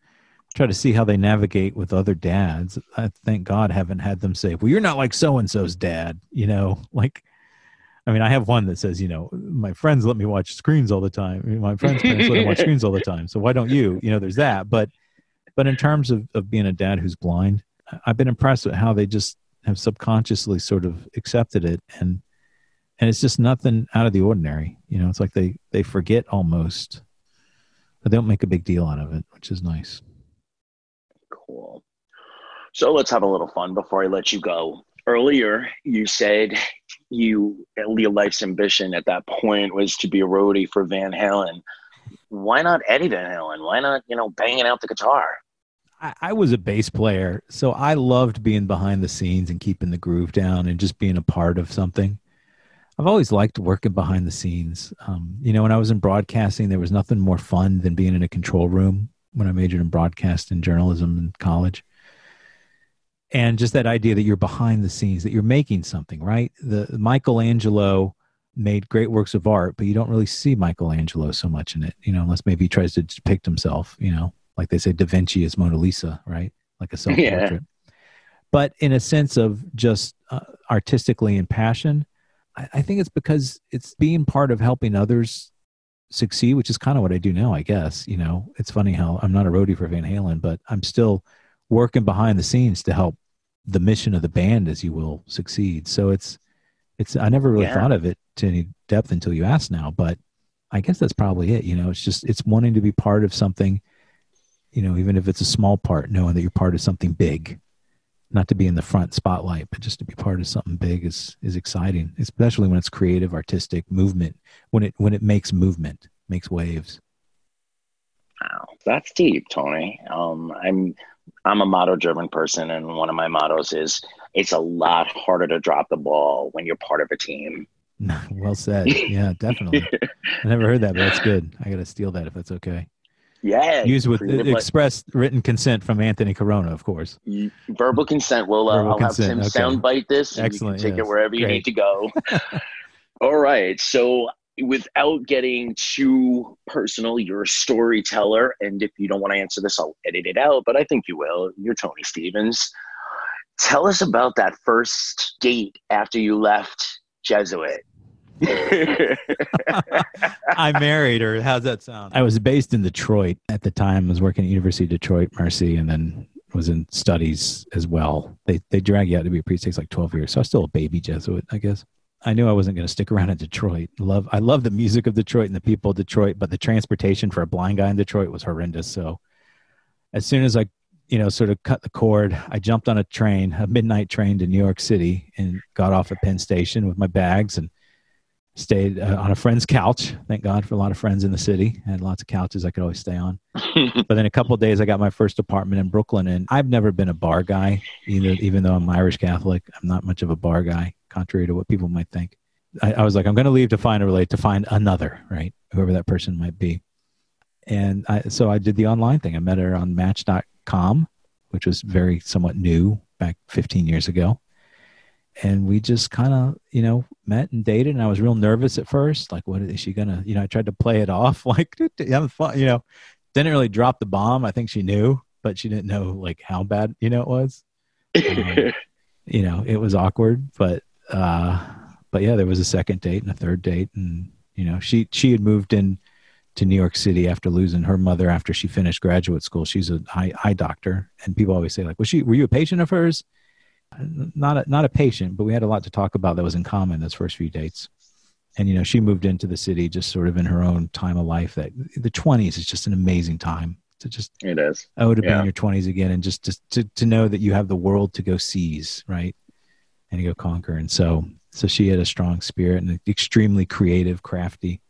try to see how they navigate with other dads. I thank God haven't had them say, "Well, you're not like so and so's dad." You know, like I mean, I have one that says, you know, my friends let me watch screens all the time. My friends' let me watch screens all the time. So why don't you? You know, there's that. But but in terms of, of being a dad who's blind, I've been impressed with how they just have subconsciously sort of accepted it and and it's just nothing out of the ordinary. You know, it's like they they forget almost, but they don't make a big deal out of it, which is nice. Cool. So let's have a little fun before I let you go. Earlier, you said you your life's ambition at that point was to be a roadie for Van Halen. Why not Eddie Van Halen? Why not you know banging out the guitar? I, I was a bass player, so I loved being behind the scenes and keeping the groove down and just being a part of something. I've always liked working behind the scenes. Um, you know, when I was in broadcasting, there was nothing more fun than being in a control room when I majored in broadcast and journalism in college. And just that idea that you're behind the scenes, that you're making something, right? The Michelangelo made great works of art, but you don't really see Michelangelo so much in it, you know, unless maybe he tries to depict himself, you know, like they say Da Vinci is Mona Lisa, right? Like a self portrait. But in a sense of just uh, artistically and passion, I, I think it's because it's being part of helping others succeed, which is kind of what I do now, I guess. You know, it's funny how I'm not a roadie for Van Halen, but I'm still working behind the scenes to help the mission of the band, as you will, succeed. So it's, it's, I never really Yeah. thought of it to any depth until you asked now, but I guess that's probably it. You know, it's just, it's wanting to be part of something, you know, even if it's a small part, knowing that you're part of something big not to be in the front spotlight, but just to be part of something big is is exciting, especially when it's creative, artistic movement. When it when it makes movement, makes waves. Wow, that's deep, Tony. Um, I'm I'm a motto driven person, and one of my mottos is it's a lot harder to drop the ball when you're part of a team. well said. Yeah, definitely. I never heard that, but that's good. I got to steal that if that's okay. Yeah, Use with like- express written consent from Anthony Corona, of course. Verbal consent. We'll uh, Verbal I'll consent, have Tim okay. soundbite this, and Excellent, you can take yes. it wherever you Great. need to go. All right. So, without getting too personal, you're a storyteller, and if you don't want to answer this, I'll edit it out. But I think you will. You're Tony Stephens. Tell us about that first date after you left Jesuit. I married her. How's that sound? I was based in Detroit at the time. I was working at University of Detroit, Mercy, and then was in studies as well. They they drag you out to be a priest. Takes like twelve years. So I was still a baby Jesuit, I guess. I knew I wasn't going to stick around in Detroit. Love I love the music of Detroit and the people of Detroit, but the transportation for a blind guy in Detroit was horrendous. So as soon as I you know sort of cut the cord, I jumped on a train, a midnight train to New York City, and got off at Penn Station with my bags and stayed uh, on a friend's couch. Thank God for a lot of friends in the city. I had lots of couches I could always stay on. But then a couple of days, I got my first apartment in Brooklyn, and I've never been a bar guy either. Even though I'm Irish Catholic, I'm not much of a bar guy, contrary to what people might think. I, I was like, I'm going to leave to find a relate to find another, right? Whoever that person might be. And I, so I did the online thing. I met her on Match.com, which was very somewhat new back 15 years ago and we just kind of you know met and dated and i was real nervous at first like what is she gonna you know i tried to play it off like having fun you know didn't really drop the bomb i think she knew but she didn't know like how bad you know it was Um, you know it was awkward but uh but yeah there was a second date and a third date and you know, she she had moved in to New York City after losing her mother after she finished graduate school. She's a eye, eye doctor, and people always say like, "Was she? Were you a patient of hers?" Not a, not a patient, but we had a lot to talk about that was in common those first few dates. And you know, she moved into the city just sort of in her own time of life. That the twenties is just an amazing time to just. It is. I would have yeah. been in your twenties again, and just, just to to know that you have the world to go seize, right, and to go conquer. And so, so she had a strong spirit and extremely creative, crafty.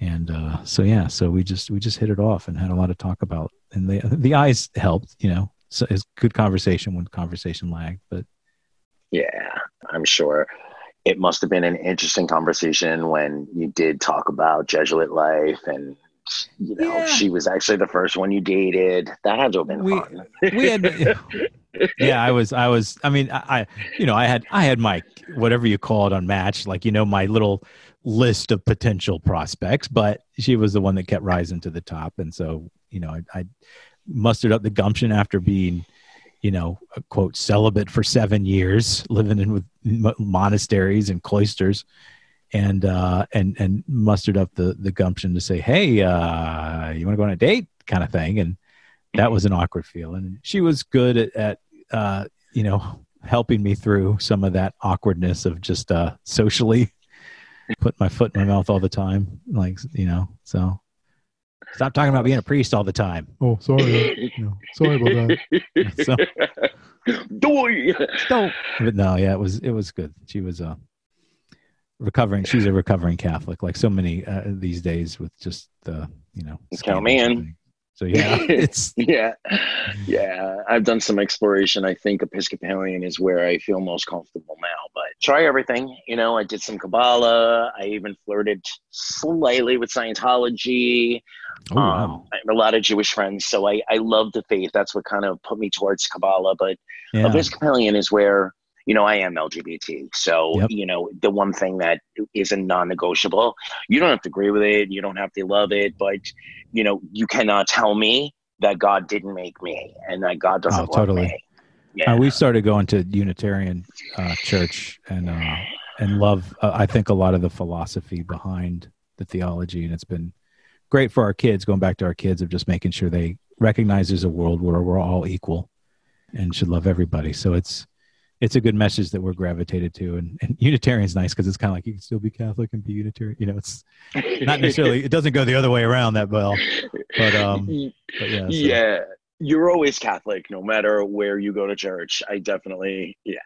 And uh, so yeah so we just we just hit it off and had a lot of talk about. And the the eyes helped you know so it's good conversation when conversation lagged but yeah i'm sure. It must have been an interesting conversation when you did talk about jesuit life and you know yeah. she was actually the first one you dated. That had to have been we, fun. we had yeah i was i was i mean I, you know i had i had my whatever you call it on match like you know my little list of potential prospects, but she was the one that kept rising to the top. And so, you know, I, I mustered up the gumption after being, you know, quote, celibate for seven years, living in with monasteries and cloisters, and uh, and and mustered up the the gumption to say, "Hey, uh, you want to go on a date?" kind of thing. And that was an awkward feeling. She was good at, at uh, you know, helping me through some of that awkwardness of just uh, socially put my foot in my mouth all the time. Like, you know, so stop talking about being a priest all the time. Oh, sorry. no, sorry about that. so, Don't. But no, yeah, it was, it was good. She was, uh, recovering. She's a recovering Catholic, like so many uh, these days with just the, you know, count me in. So yeah, it's yeah, yeah. I've done some exploration. I think Episcopalian is where I feel most comfortable now. But try everything. You know, I did some Kabbalah. I even flirted slightly with Scientology. Oh, wow. Um, I have a lot of Jewish friends, so I I love the faith. That's what kind of put me towards Kabbalah. But yeah. Episcopalian is where you know, I am LGBT. So, yep. you know, the one thing that is a non negotiable, you don't have to agree with it, you don't have to love it, but, you know, you cannot tell me that God didn't make me and that God doesn't oh, totally. love me. Yeah. Uh, we started going to Unitarian uh, church and uh, and love. Uh, I think a lot of the philosophy behind the theology, and it's been great for our kids. Going back to our kids of just making sure they recognize there's a world where we're all equal and should love everybody. So it's it's a good message that we're gravitated to. And, and Unitarian is nice because it's kind of like you can still be Catholic and be Unitarian. You know, it's not necessarily, it doesn't go the other way around that well. But, um, but yeah. So. Yeah. You're always Catholic no matter where you go to church. I definitely, yeah.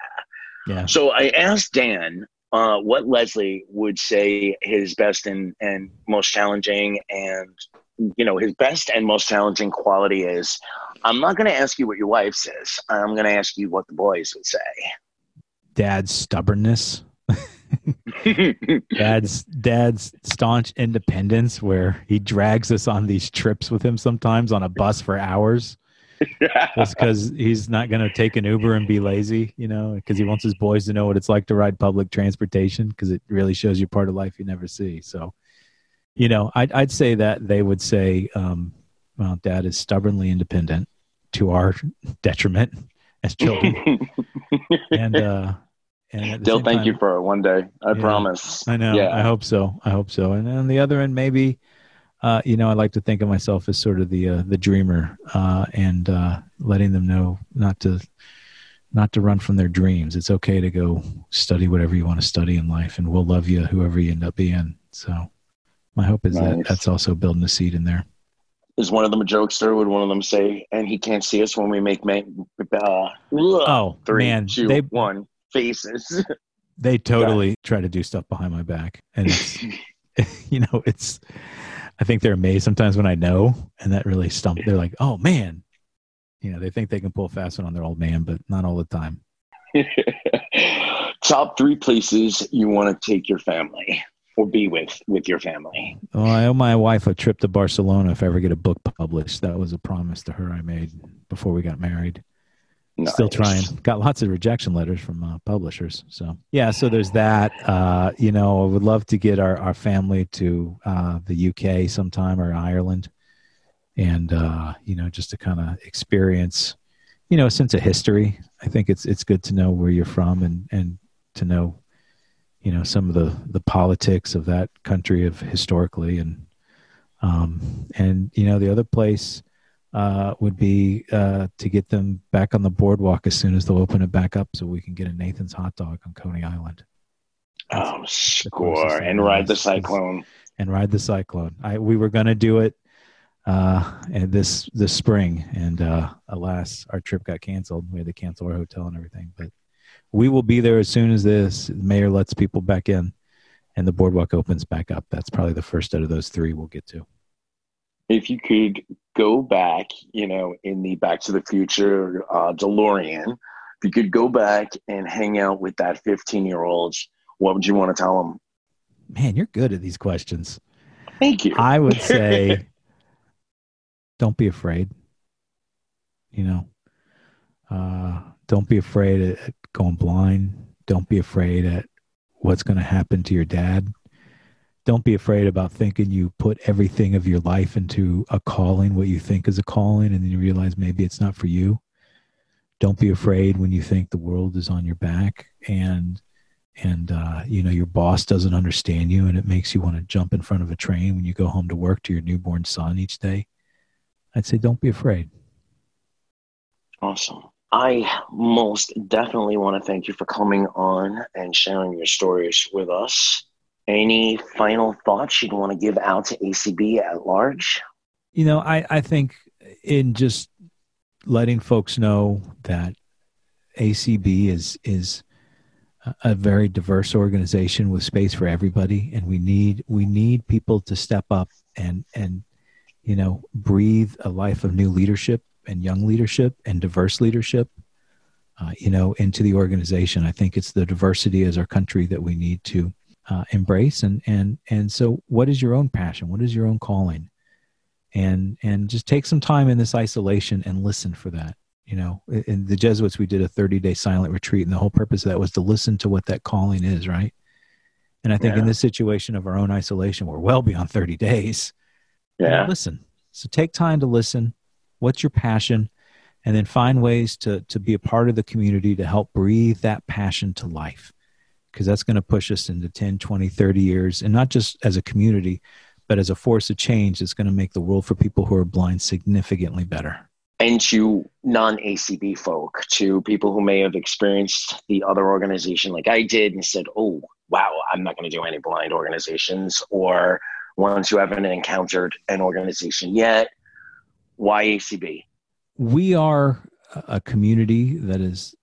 Yeah. So I asked Dan uh, what Leslie would say his best and, and most challenging and you know his best and most challenging quality is i'm not going to ask you what your wife says. I'm going to ask you what the boys would say. Dad's stubbornness. Dad's dad's staunch independence where he drags us on these trips with him sometimes on a bus for hours just because he's not going to take an uber and be lazy you know because he wants his boys to know what it's like to ride public transportation because it really shows you part of life you never see. So you know, I'd, I'd say that they would say, um, well, dad is stubbornly independent to our detriment as children. and, uh, and they'll thank time, you for it one day. I yeah, promise. I know. Yeah. I hope so. I hope so. And on the other end, maybe, uh, you know, I like to think of myself as sort of the uh, the dreamer, uh, and uh, letting them know not to not to run from their dreams. It's okay to go study whatever you want to study in life, and we'll love you whoever you end up being. So my hope is nice. that that's also building a seed in there. Is one of them a jokester? Would one of them say, "And he can't see us when we make man, uh, oh three, man, two, they, one faces." They totally yeah. try to do stuff behind my back, and you know it's. I think they're amazed sometimes when I know, and that really stumps. They're like, "Oh man," you know, they think they can pull fast one on their old man, but not all the time. Top three places you want to take your family or be with with your family. Well, I owe my wife a trip to Barcelona if I ever get a book published. That was a promise to her I made before we got married. Nice. Still trying. Got lots of rejection letters from uh, publishers. So yeah, so there's that. Uh, you know, I would love to get our our family to uh, the UK sometime or Ireland, and uh, you know, just to kind of experience, you know, a sense of history. I think it's it's good to know where you're from and and to know you know some of the the politics of that country of historically and um, and you know the other place uh, would be uh, to get them back on the boardwalk as soon as they'll open it back up, so we can get a Nathan's hot dog on Coney Island. That's oh, score and ride the cyclone. And ride the cyclone. I we were going to do it uh, and this this spring, and uh, alas, our trip got canceled. We had to cancel our hotel and everything, but we will be there as soon as this mayor lets people back in and the boardwalk opens back up. That's probably the first out of those three we'll get to. If you could go back, you know, in the Back to the Future uh, DeLorean, if you could go back and hang out with that 15 year old, what would you want to tell him? Man, you're good at these questions. Thank you. I would say, don't be afraid. You know, uh, don't be afraid at going blind. Don't be afraid at what's going to happen to your dad. Don't be afraid about thinking you put everything of your life into a calling, what you think is a calling, and then you realize maybe it's not for you. Don't be afraid when you think the world is on your back and and uh, you know your boss doesn't understand you and it makes you want to jump in front of a train when you go home to work to your newborn son each day. I'd say don't be afraid. Awesome. I most definitely want to thank you for coming on and sharing your stories with us. Any final thoughts you'd want to give out to ACB at large? You know, I, I think in just letting folks know that ACB is is a very diverse organization with space for everybody, and we need we need people to step up and and you know breathe a life of new leadership and young leadership and diverse leadership, uh, you know, into the organization. I think it's the diversity as our country that we need to uh, embrace. And and and so, what is your own passion? What is your own calling? And and just take some time in this isolation and listen for that. You know, in the Jesuits, we did a 30 day silent retreat, and the whole purpose of that was to listen to what that calling is, right? And I think yeah. in this situation of our own isolation, we're well beyond 30 days. Yeah. Listen. So take time to listen what's your passion? And then find ways to to be a part of the community to help breathe that passion to life. Because that's going to push us into 10 20 30 years and not just as a community but as a force of change that's going to make the world for people who are blind significantly better. And to non-acb folk to people who may have experienced the other organization like i did and said oh wow i'm not going to do any blind organizations or ones who haven't encountered an organization yet why ACB? We are a community that is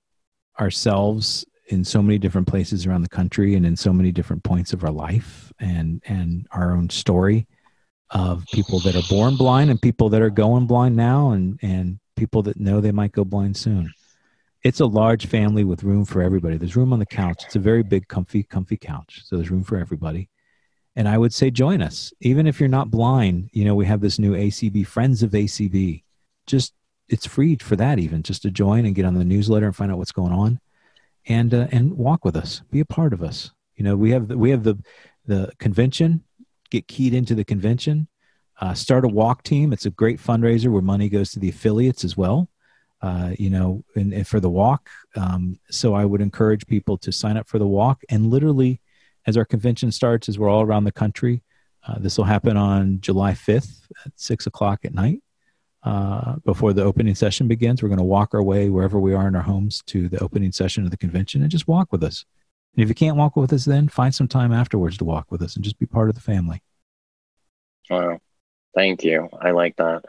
ourselves in so many different places around the country and in so many different points of our life and and our own story of people that are born blind and people that are going blind now and and people that know they might go blind soon. It's a large family with room for everybody. There's room on the couch. It's a very big comfy comfy couch. So there's room for everybody and I would say join us. Even if you're not blind, you know, we have this new ACB, Friends of ACB. Just, it's free for that even, just to join and get on the newsletter and find out what's going on and, uh, and walk with us, be a part of us. You know, we have, the, we have the, the convention, get keyed into the convention, uh, start a walk team. It's a great fundraiser where money goes to the affiliates as well. Uh, you know, and, and, for the walk. Um, so I would encourage people to sign up for the walk and literally as our convention starts, as we're all around the country. Uh, this will happen on July 5th at 6 o'clock at night. Uh, before the opening session begins, we're going to walk our way wherever we are in our homes to the opening session of the convention and just walk with us. And if you can't walk with us then, find some time afterwards to walk with us and just be part of the family. Wow. Thank you. I like that.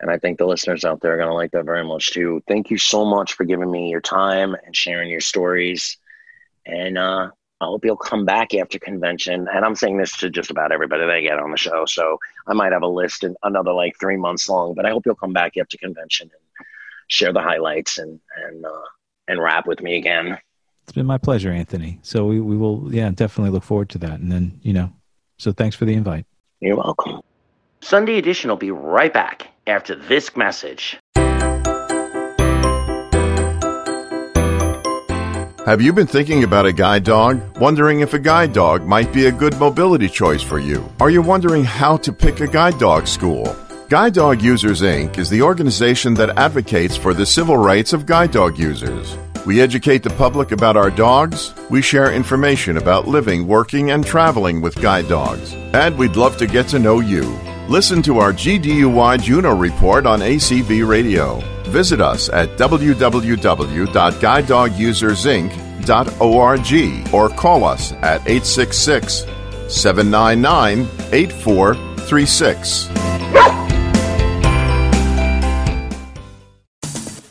And I think the listeners out there are going to like that very much too. Thank you so much for giving me your time and sharing your stories. And uh, I hope you'll come back after convention. And I'm saying this to just about everybody that I get on the show. So I might have a list in another like three months long, but I hope you'll come back after convention and share the highlights and, and, uh, and rap with me again. It's been my pleasure, Anthony. So we, we will, yeah, definitely look forward to that. And then, you know, so thanks for the invite. You're welcome. Sunday edition will be right back after this message. Have you been thinking about a guide dog? Wondering if a guide dog might be a good mobility choice for you? Are you wondering how to pick a guide dog school? Guide Dog Users Inc. is the organization that advocates for the civil rights of guide dog users. We educate the public about our dogs. We share information about living, working, and traveling with guide dogs. And we'd love to get to know you. Listen to our GDUI Juno report on ACB Radio. Visit us at www.guidedogusersinc.org or call us at 866 799 8436.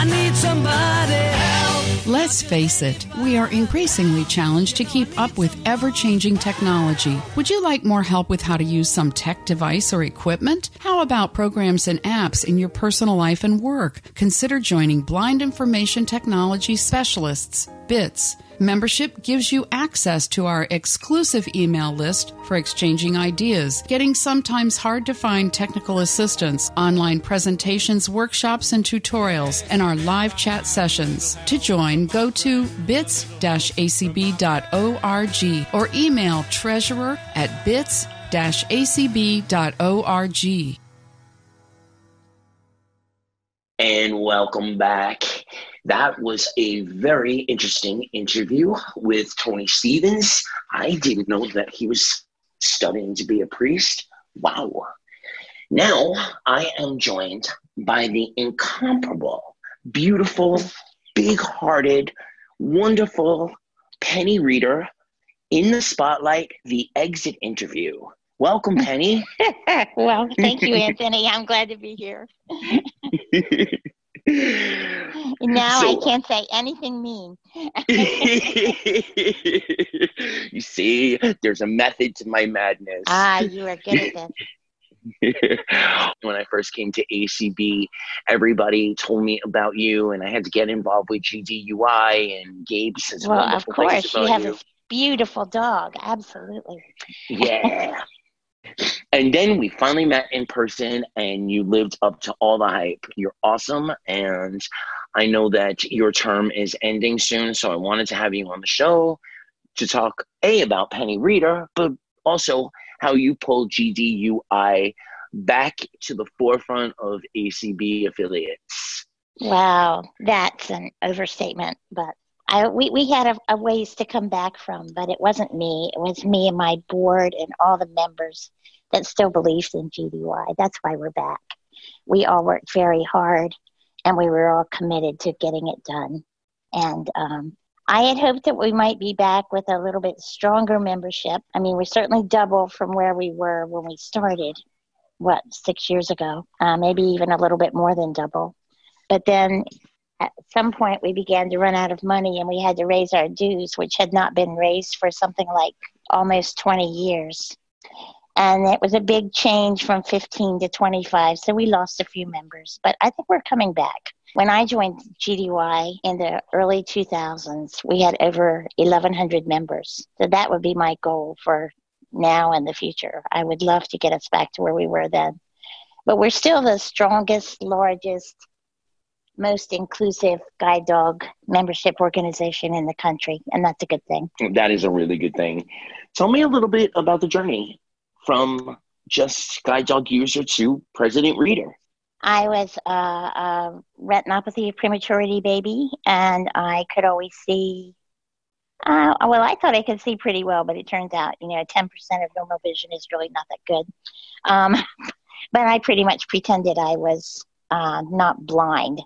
I need somebody. Let's face it, we are increasingly challenged to keep up with ever changing technology. Would you like more help with how to use some tech device or equipment? How about programs and apps in your personal life and work? Consider joining Blind Information Technology Specialists, BITS. Membership gives you access to our exclusive email list for exchanging ideas, getting sometimes hard to find technical assistance, online presentations, workshops, and tutorials, and our live chat sessions. To join, go to bits-acb.org or email treasurer at bits-acb.org. And welcome back. That was a very interesting interview with Tony Stephens. I didn't know that he was studying to be a priest. Wow. Now I am joined by the incomparable, beautiful, big hearted, wonderful Penny Reeder in the spotlight, the exit interview. Welcome, Penny. well, thank you, Anthony. I'm glad to be here. Now I can't say anything mean. you see, there's a method to my madness. ah, you are good at this. when I first came to ACB, everybody told me about you, and I had to get involved with GDUI. And Gabe Well, of course, you have you. a beautiful dog. Absolutely. Yeah. And then we finally met in person, and you lived up to all the hype. You're awesome, and I know that your term is ending soon, so I wanted to have you on the show to talk a about Penny Reeder, but also how you pulled GDUI back to the forefront of ACB affiliates. Wow, that's an overstatement, but I, we, we had a, a ways to come back from, but it wasn't me. It was me and my board and all the members that still believed in GDUI. That's why we're back. We all worked very hard and we were all committed to getting it done. And um, I had hoped that we might be back with a little bit stronger membership. I mean, we're certainly double from where we were when we started, what, six years ago, uh, maybe even a little bit more than double. But then at some point we began to run out of money and we had to raise our dues, which had not been raised for something like almost 20 years. And it was a big change from 15 to 25. So we lost a few members, but I think we're coming back. When I joined GDUI in the early 2000s, we had over 1,100 members. So that would be my goal for now and the future. I would love to get us back to where we were then. But we're still the strongest, largest, most inclusive guide dog membership organization in the country, and that's a good thing. That is a really good thing. Tell me a little bit about the journey from just guide dog user to president Reeder. I was a, a retinopathy prematurity baby, and I could always see. Uh, well, I thought I could see pretty well, but it turns out, you know, 10% of normal vision is really not that good. Um, but I pretty much pretended I was uh, not blind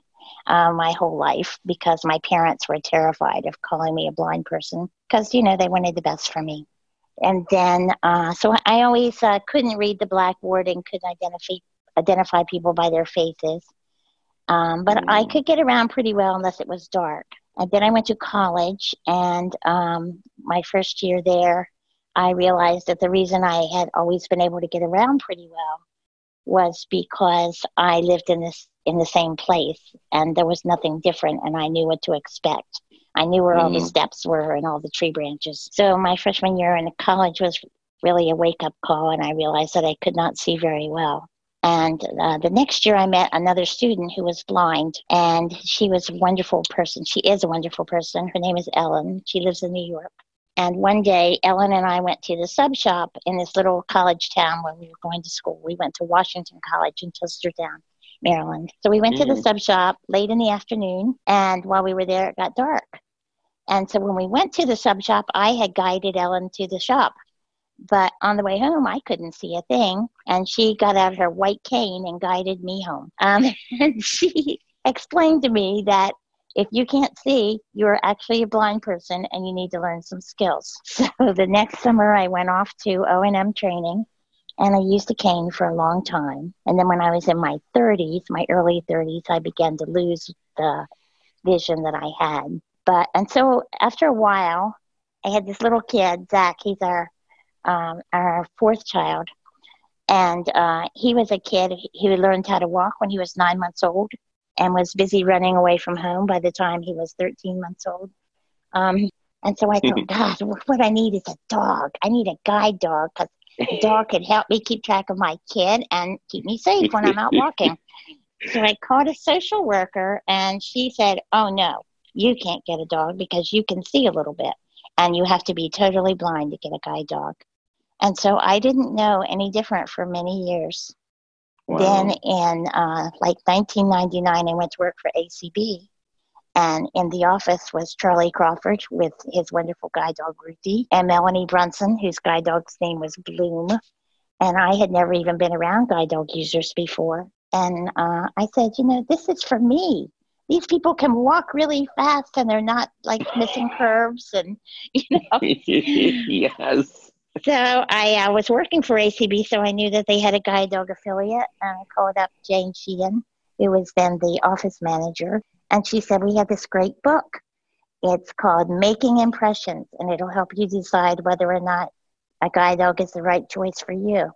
uh, my whole life because my parents were terrified of calling me a blind person because, you know, they wanted the best for me. And then, uh, so I always uh, couldn't read the blackboard and couldn't identify identify people by their faces. Um, but I could get around pretty well unless it was dark. And then I went to college, and um, my first year there, I realized that the reason I had always been able to get around pretty well was because I lived in this in the same place, and there was nothing different, and I knew what to expect. I knew where all the Mhm. steps were and all the tree branches. So my freshman year in college was really a wake up call, and I realized that I could not see very well. And uh, the next year, I met another student who was blind, and she was a wonderful person. She is a wonderful person. Her name is Ellen. She lives in New York. And one day, Ellen and I went to the sub shop in this little college town where we were going to school. We went to Washington College in Chestertown, Maryland. So we went to the Mhm. sub shop late in the afternoon, and while we were there, it got dark. And so when we went to the sub shop, I had guided Ellen to the shop. But on the way home, I couldn't see a thing. And she got out her white cane and guided me home. Um, and she explained to me that if you can't see, you're actually a blind person and you need to learn some skills. So the next summer, I went off to O&M training and I used a cane for a long time. And then when I was in my 30s, my early 30s, I began to lose the vision that I had. But and so after a while, I had this little kid, Zach. He's our um, our fourth child, and uh, he was a kid he learned how to walk when he was nine months old, and was busy running away from home by the time he was thirteen months old. Um, and so I thought, God, what I need is a dog. I need a guide dog because a dog could help me keep track of my kid and keep me safe when I'm out walking. So I called a social worker, and she said, "Oh no, you can't get a dog because you can see a little bit, and you have to be totally blind to get a guide dog." And so I didn't know any different for many years. Then in uh, like 1999, I went to work for ACB, and in the office was Charlie Crawford with his wonderful guide dog Ruthie, and Melanie Brunson, whose guide dog's name was Bloom. And I had never even been around guide dog users before. And uh, I said, you know, this is for me. These people can walk really fast and they're not like missing curves and, you know. yes. So I uh, was working for ACB, so I knew that they had a guide dog affiliate. And I called up Jane Sheehan, who was then the office manager, and she said, We have this great book. It's called Making Impressions, and it'll help you decide whether or not a guide dog is the right choice for you.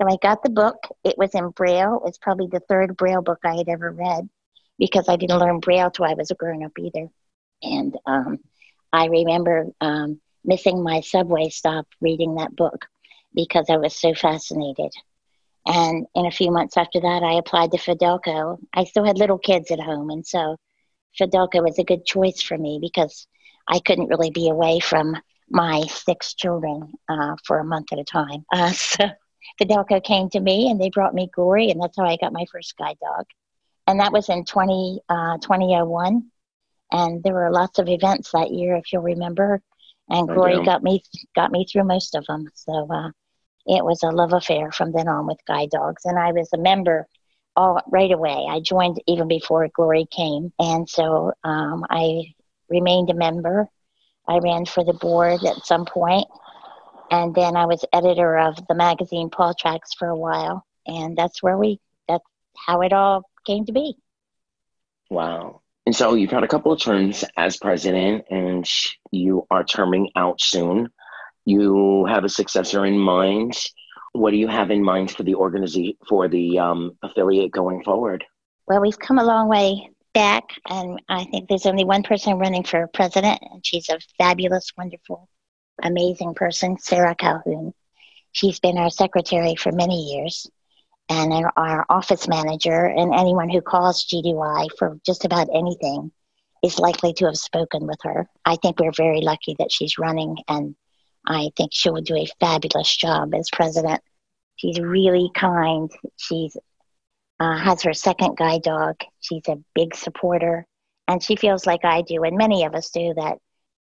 So I got the book. It was in Braille. It was probably the third Braille book I had ever read because I didn't learn Braille till I was a grown up either. And um, I remember um, missing my subway stop reading that book because I was so fascinated. And in a few months after that, I applied to Fidelco. I still had little kids at home, and so Fidelco was a good choice for me because I couldn't really be away from my six children uh, for a month at a time. Uh, so Fidelco came to me and they brought me Glory, and that's how I got my first guide dog. And that was in 20, uh, 2001. And there were lots of events that year, if you'll remember. And Glory got me got me through most of them. So uh, it was a love affair from then on with guide dogs. And I was a member all right away. I joined even before Glory came, and so um, I remained a member. I ran for the board at some point, and then I was editor of the magazine PawTracks for a while, and that's where we that's how it all came to be. Wow. And so you've had a couple of terms as president, and you are terming out soon. You have a successor in mind. What do you have in mind for the organization for the um, affiliate going forward? Well, we've come a long way back, and I think there's only one person running for president, and she's a fabulous, wonderful, amazing person, Sarah Calhoun. She's been our secretary for many years, and our, office manager, and anyone who calls GDUI for just about anything is likely to have spoken with her. I think we're very lucky that she's running, and I think she will do a fabulous job as president. She's really kind. She's uh, has her second guide dog. She's a big supporter, and she feels like I do, and many of us do, that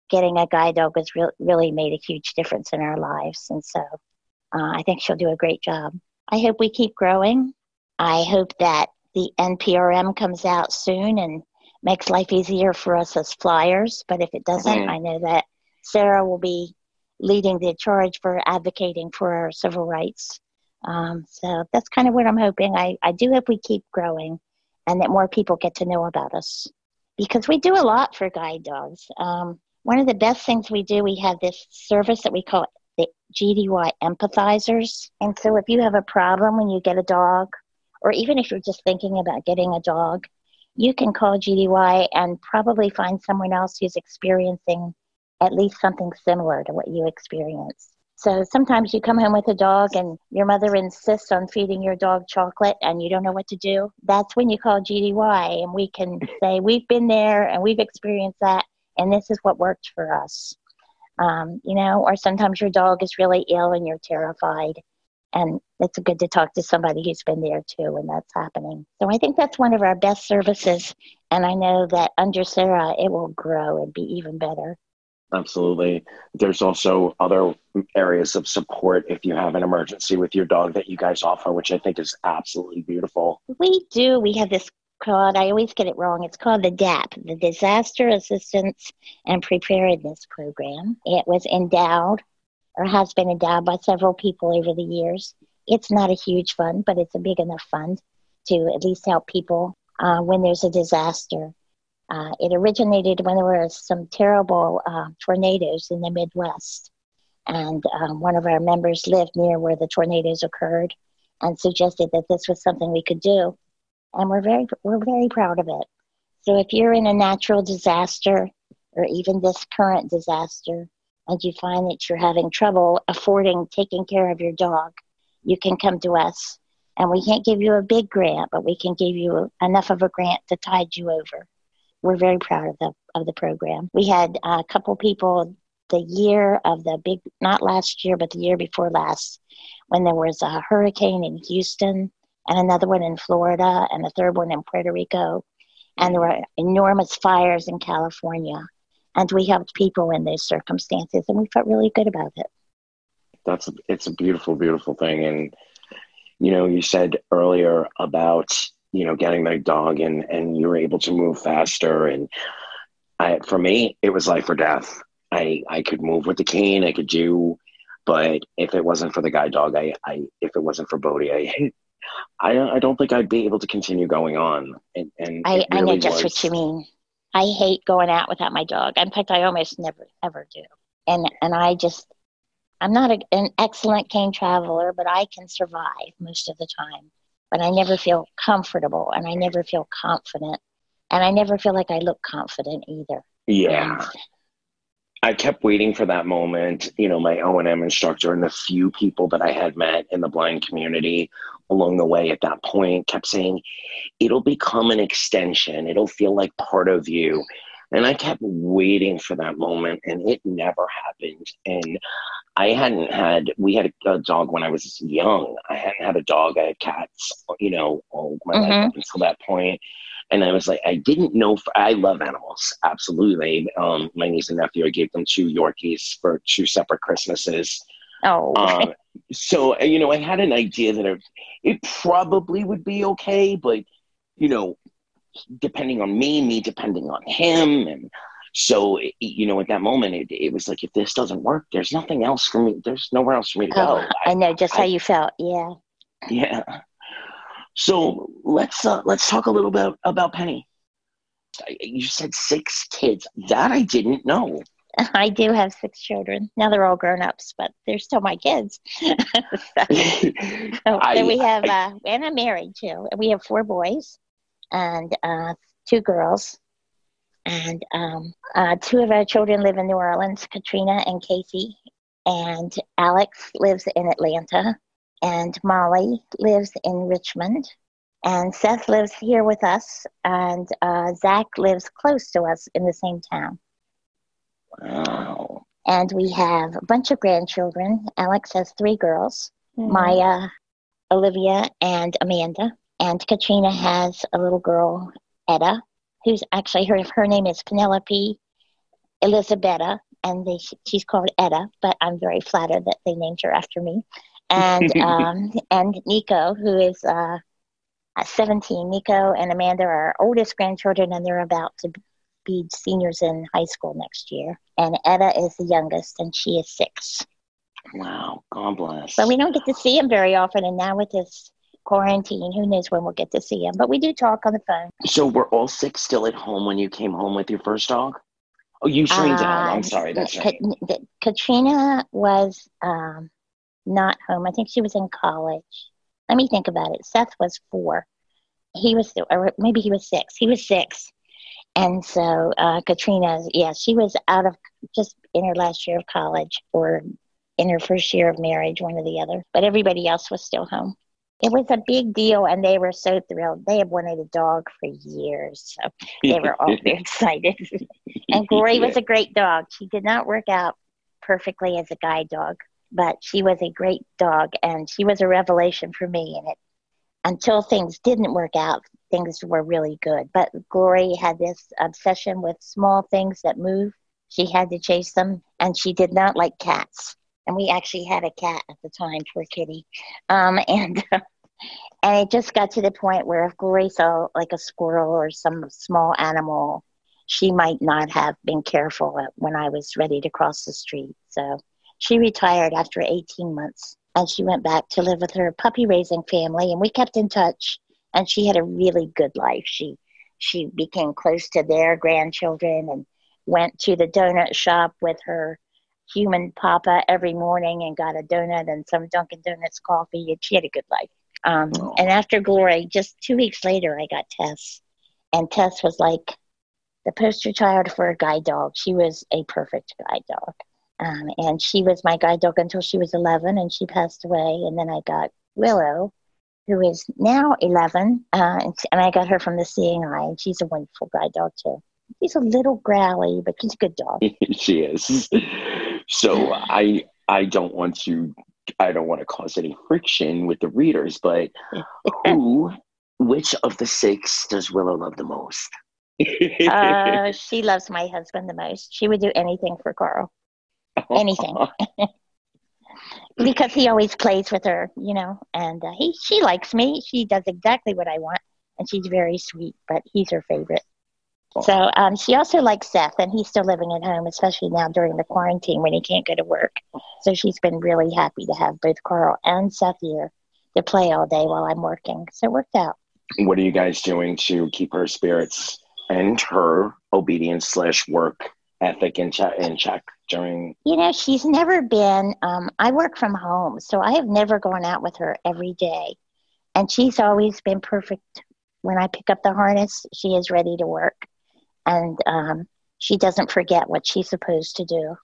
getting a guide dog has re- really made a huge difference in our lives. And so uh, I think she'll do a great job. I hope we keep growing. I hope that the NPRM comes out soon and makes life easier for us as flyers. But if it doesn't, Mhm. I know that Sarah will be leading the charge for advocating for our civil rights. Um, so that's kind of what I'm hoping. I, I do hope we keep growing and that more people get to know about us because we do a lot for guide dogs. Um, one of the best things we do, we have this service that we call the GDUI empathizers. And so if you have a problem when you get a dog, or even if you're just thinking about getting a dog, you can call GDUI and probably find someone else who's experiencing at least something similar to what you experienced. So sometimes you come home with a dog and your mother insists on feeding your dog chocolate and you don't know what to do. That's when you call GDUI and we can say, We've been there and we've experienced that and this is what worked for us. Um, you know, or sometimes your dog is really ill and you're terrified. And it's good to talk to somebody who's been there too when that's happening. So I think that's one of our best services. And I know that under Sarah, it will grow and be even better. Absolutely. There's also other areas of support if you have an emergency with your dog that you guys offer, which I think is absolutely beautiful. We do. We have this called, I always get it wrong, it's called the DAP, the Disaster Assistance and Preparedness Program. It was endowed or has been endowed by several people over the years. It's not a huge fund, but it's a big enough fund to at least help people uh, when there's a disaster. Uh, it originated when there were some terrible uh, tornadoes in the Midwest. And um, one of our members lived near where the tornadoes occurred and suggested that this was something we could do. And we're very, we're very proud of it. So if you're in a natural disaster or even this current disaster, and you find that you're having trouble affording taking care of your dog, you can come to us. And we can't give you a big grant, but we can give you enough of a grant to tide you over we're very proud of the of the program. We had a couple people the year of the big, not last year, but the year before last, when there was a hurricane in Houston and another one in Florida and a third one in Puerto Rico, and there were enormous fires in California, and we helped people in those circumstances, and we felt really good about it. That's it's a beautiful, beautiful thing, and you know, you said earlier about you know, getting my dog and and you were able to move faster. And I, for me, it was life or death. I I could move with the cane, I could do, but if it wasn't for the guide dog, I I if it wasn't for Bodie, I I I don't think I'd be able to continue going on. And, and I really I know just was, what you mean. I hate going out without my dog. In fact, I almost never ever do. And and I just I'm not a, an excellent cane traveler, but I can survive most of the time but I never feel comfortable and I never feel confident. And I never feel like I look confident either. Yeah. I kept waiting for that moment. You know, my O and M instructor and the few people that I had met in the blind community along the way at that point kept saying, "It'll become an extension. It'll feel like part of you." And I kept waiting for that moment, and it never happened. And I hadn't had, we had a, dog when I was young. I hadn't had a dog. I had cats, you know, all my mm-hmm. life up until that point. And I was like, I didn't know. For, I love animals, absolutely. Um, my niece and nephew, I gave them two Yorkies for two separate Christmases. Oh. Um, so, you know, I had an idea that it, it probably would be okay, but, you know, depending on me, me depending on him. And so, you know, at that moment, it, it was like, if this doesn't work, there's nothing else for me. There's nowhere else for me to oh, go. I, know just I, how you felt. Yeah. Yeah. So let's uh, let's talk a little bit about Penny. You said six kids. That I didn't know. I do have six children. Now they're all grown ups, but they're still my kids. so, so I, we have, I, uh, and I'm married too. And we have four boys and uh, two girls. And um, uh, two of our children live in New Orleans, Katrina and Casey. And Alex lives in Atlanta. And Molly lives in Richmond. And Seth lives here with us. And uh, Zach lives close to us in the same town. Wow. And we have a bunch of grandchildren. Alex has three girls mm. Maya, Olivia, and Amanda. And Katrina has a little girl, Etta, who's actually her her name is Penelope Elisabetta, and they, she's called Etta. But I'm very flattered that they named her after me. And um, and Nico, who is uh, 17. Nico and Amanda are our oldest grandchildren, and they're about to be seniors in high school next year. And Etta is the youngest, and she is six. Wow, God bless. But we don't get to see him very often, and now with this quarantine. Who knows when we'll get to see him? But we do talk on the phone. So we're all six still at home when you came home with your first dog? Oh, you shrink uh, down. I'm sorry. That's right. Katrina was um, not home. I think she was in college. Let me think about it. Seth was four. he was, or maybe he was six. He was six. And so uh, Katrina, yeah, she was out of just in her last year of college or in her first year of marriage, one or the other. But everybody else was still home. It was a big deal, and they were so thrilled. They had wanted a dog for years, so they were all very excited. and Glory was a great dog. She did not work out perfectly as a guide dog, but she was a great dog, and she was a revelation for me. And it until things didn't work out, things were really good. But Glory had this obsession with small things that move. She had to chase them, and she did not like cats and we actually had a cat at the time, poor kitty. Um, and and it just got to the point where if Glory saw like a squirrel or some small animal, she might not have been careful when I was ready to cross the street. So she retired after 18 months, and she went back to live with her puppy raising family, and we kept in touch. And she had a really good life. She she became close to their grandchildren and went to the donut shop with her human papa every morning and got a donut and some Dunkin' Donuts coffee. And she had a good life. Um, oh. And after Glory, just two weeks later, I got Tess. And Tess was like the poster child for a guide dog. She was a perfect guide dog. Um, and she was my guide dog until she was 11 and she passed away. And then I got Willow, who is now 11. Uh, and, and I got her from the Seeing Eye, and she's a wonderful guide dog, too. She's a little growly, but she's a good dog. she is. So I I don't want to I don't want to cause any friction with the readers, but who which of the six does Willow love the most? uh, she loves my husband the most. She would do anything for Carl. Anything. because he always plays with her, you know, and uh, he she likes me. She does exactly what I want, and she's very sweet. But he's her favorite. So um, she also likes Seth, and he's still living at home, especially now during the quarantine when he can't go to work. So she's been really happy to have both Carl and Seth here to play all day while I'm working. So it worked out. What are you guys doing to keep her spirits and her obedience slash work ethic in check, in check during? You know, she's never been. Um, I work from home, so I have never gone out with her every day, and she's always been perfect. When I pick up the harness, she is ready to work and um, she doesn't forget what she's supposed to do.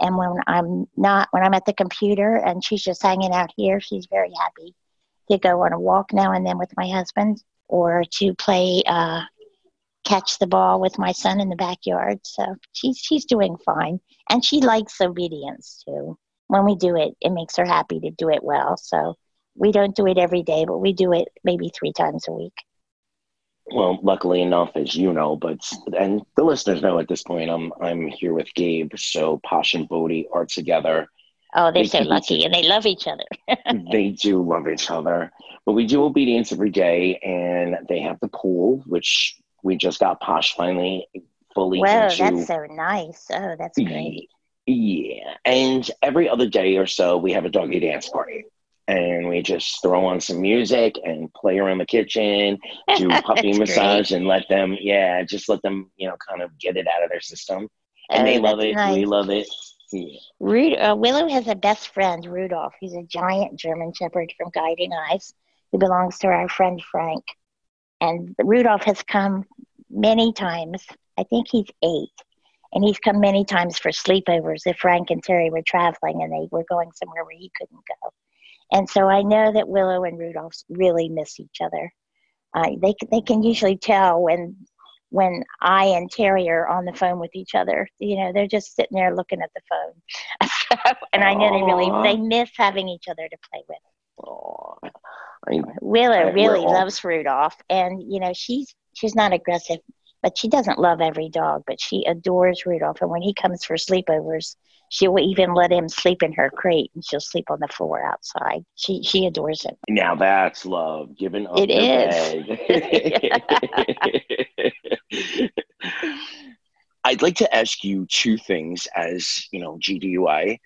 And when I'm not, when I'm at the computer and she's just hanging out here, she's very happy to go on a walk now and then with my husband or to play uh, catch the ball with my son in the backyard. So she's she's doing fine, and she likes obedience too. When we do it, it makes her happy to do it well. So we don't do it every day, but we do it maybe three times a week well, luckily enough, as you know, but and the listeners know at this point, I'm I'm here with Gabe. So Posh and Bodie are together. Oh, they're they so lucky, and they love each other. they do love each other, but we do obedience every day, and they have the pool, which we just got Posh finally fully. Well, into. that's so nice. Oh, that's great. Yeah, and every other day or so, we have a doggy dance party and we just throw on some music and play around the kitchen, do puppy massage, great. and let them, yeah, just let them, you know, kind of get it out of their system. And oh, they love it. Nice. We love it. Yeah. Rud- uh, Willow has a best friend, Rudolph. He's a giant German Shepherd from Guiding Eyes who belongs to our friend Frank. And Rudolph has come many times. I think he's eight. And he's come many times for sleepovers if Frank and Terry were traveling and they were going somewhere where he couldn't go. And so I know that Willow and Rudolph really miss each other. Uh, they they can usually tell when when I and Terry are on the phone with each other. You know, they're just sitting there looking at the phone, and I know Aww. they really they miss having each other to play with. I, Willow I, really loves Rudolph, and you know she's she's not aggressive, but she doesn't love every dog, but she adores Rudolph. And when he comes for sleepovers, she'll even let him sleep in her crate and she'll sleep on the floor outside. She she adores him. Now that's love, giving up. It is. I'd like to ask you two things as, you know, GDUI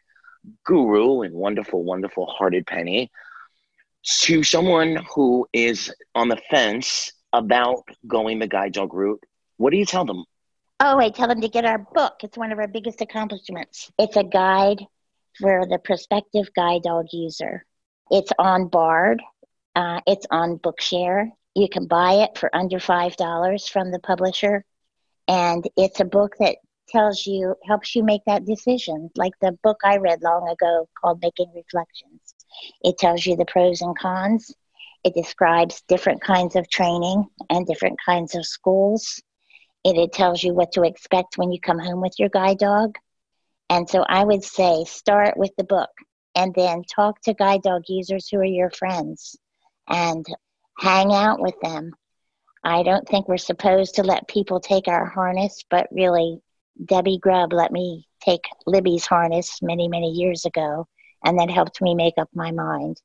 guru and wonderful, wonderful hearted Penny to someone who is on the fence about going the guide dog route. What do you tell them? Oh, I tell them to get our book. It's one of our biggest accomplishments. It's a guide for the prospective guide dog user. It's on Bard. Uh, it's on Bookshare. You can buy it for under $5 from the publisher. And it's a book that tells you, helps you make that decision. Like the book I read long ago called Making Reflections. It tells you the pros and cons. It describes different kinds of training and different kinds of schools. It, it tells you what to expect when you come home with your guide dog. And so I would say start with the book and then talk to guide dog users who are your friends and hang out with them. I don't think we're supposed to let people take our harness, but really, Debbie Grubb let me take Libby's harness many, many years ago, and that helped me make up my mind.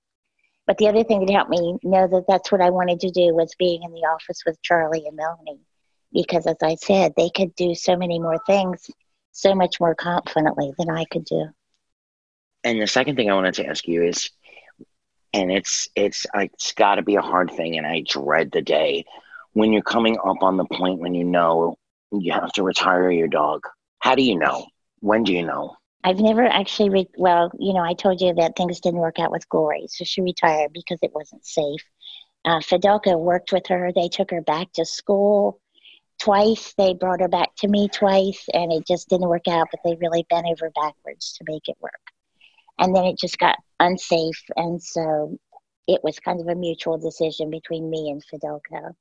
But the other thing that helped me know that that's what I wanted to do was being in the office with Charlie and Melanie. Because as I said, they could do so many more things so much more confidently than I could do. And the second thing I wanted to ask you is, and it's it's it's got to be a hard thing, and I dread the day when you're coming up on the point when you know you have to retire your dog. How do you know? When do you know? I've never actually, re- well, you know, I told you that things didn't work out with Glory, so she retired because it wasn't safe. Uh, Fidelco worked with her. They took her back to school twice. They brought her back to me twice, and it just didn't work out, but they really bent over backwards to make it work. And then it just got unsafe, and so it was kind of a mutual decision between me and Fidelco.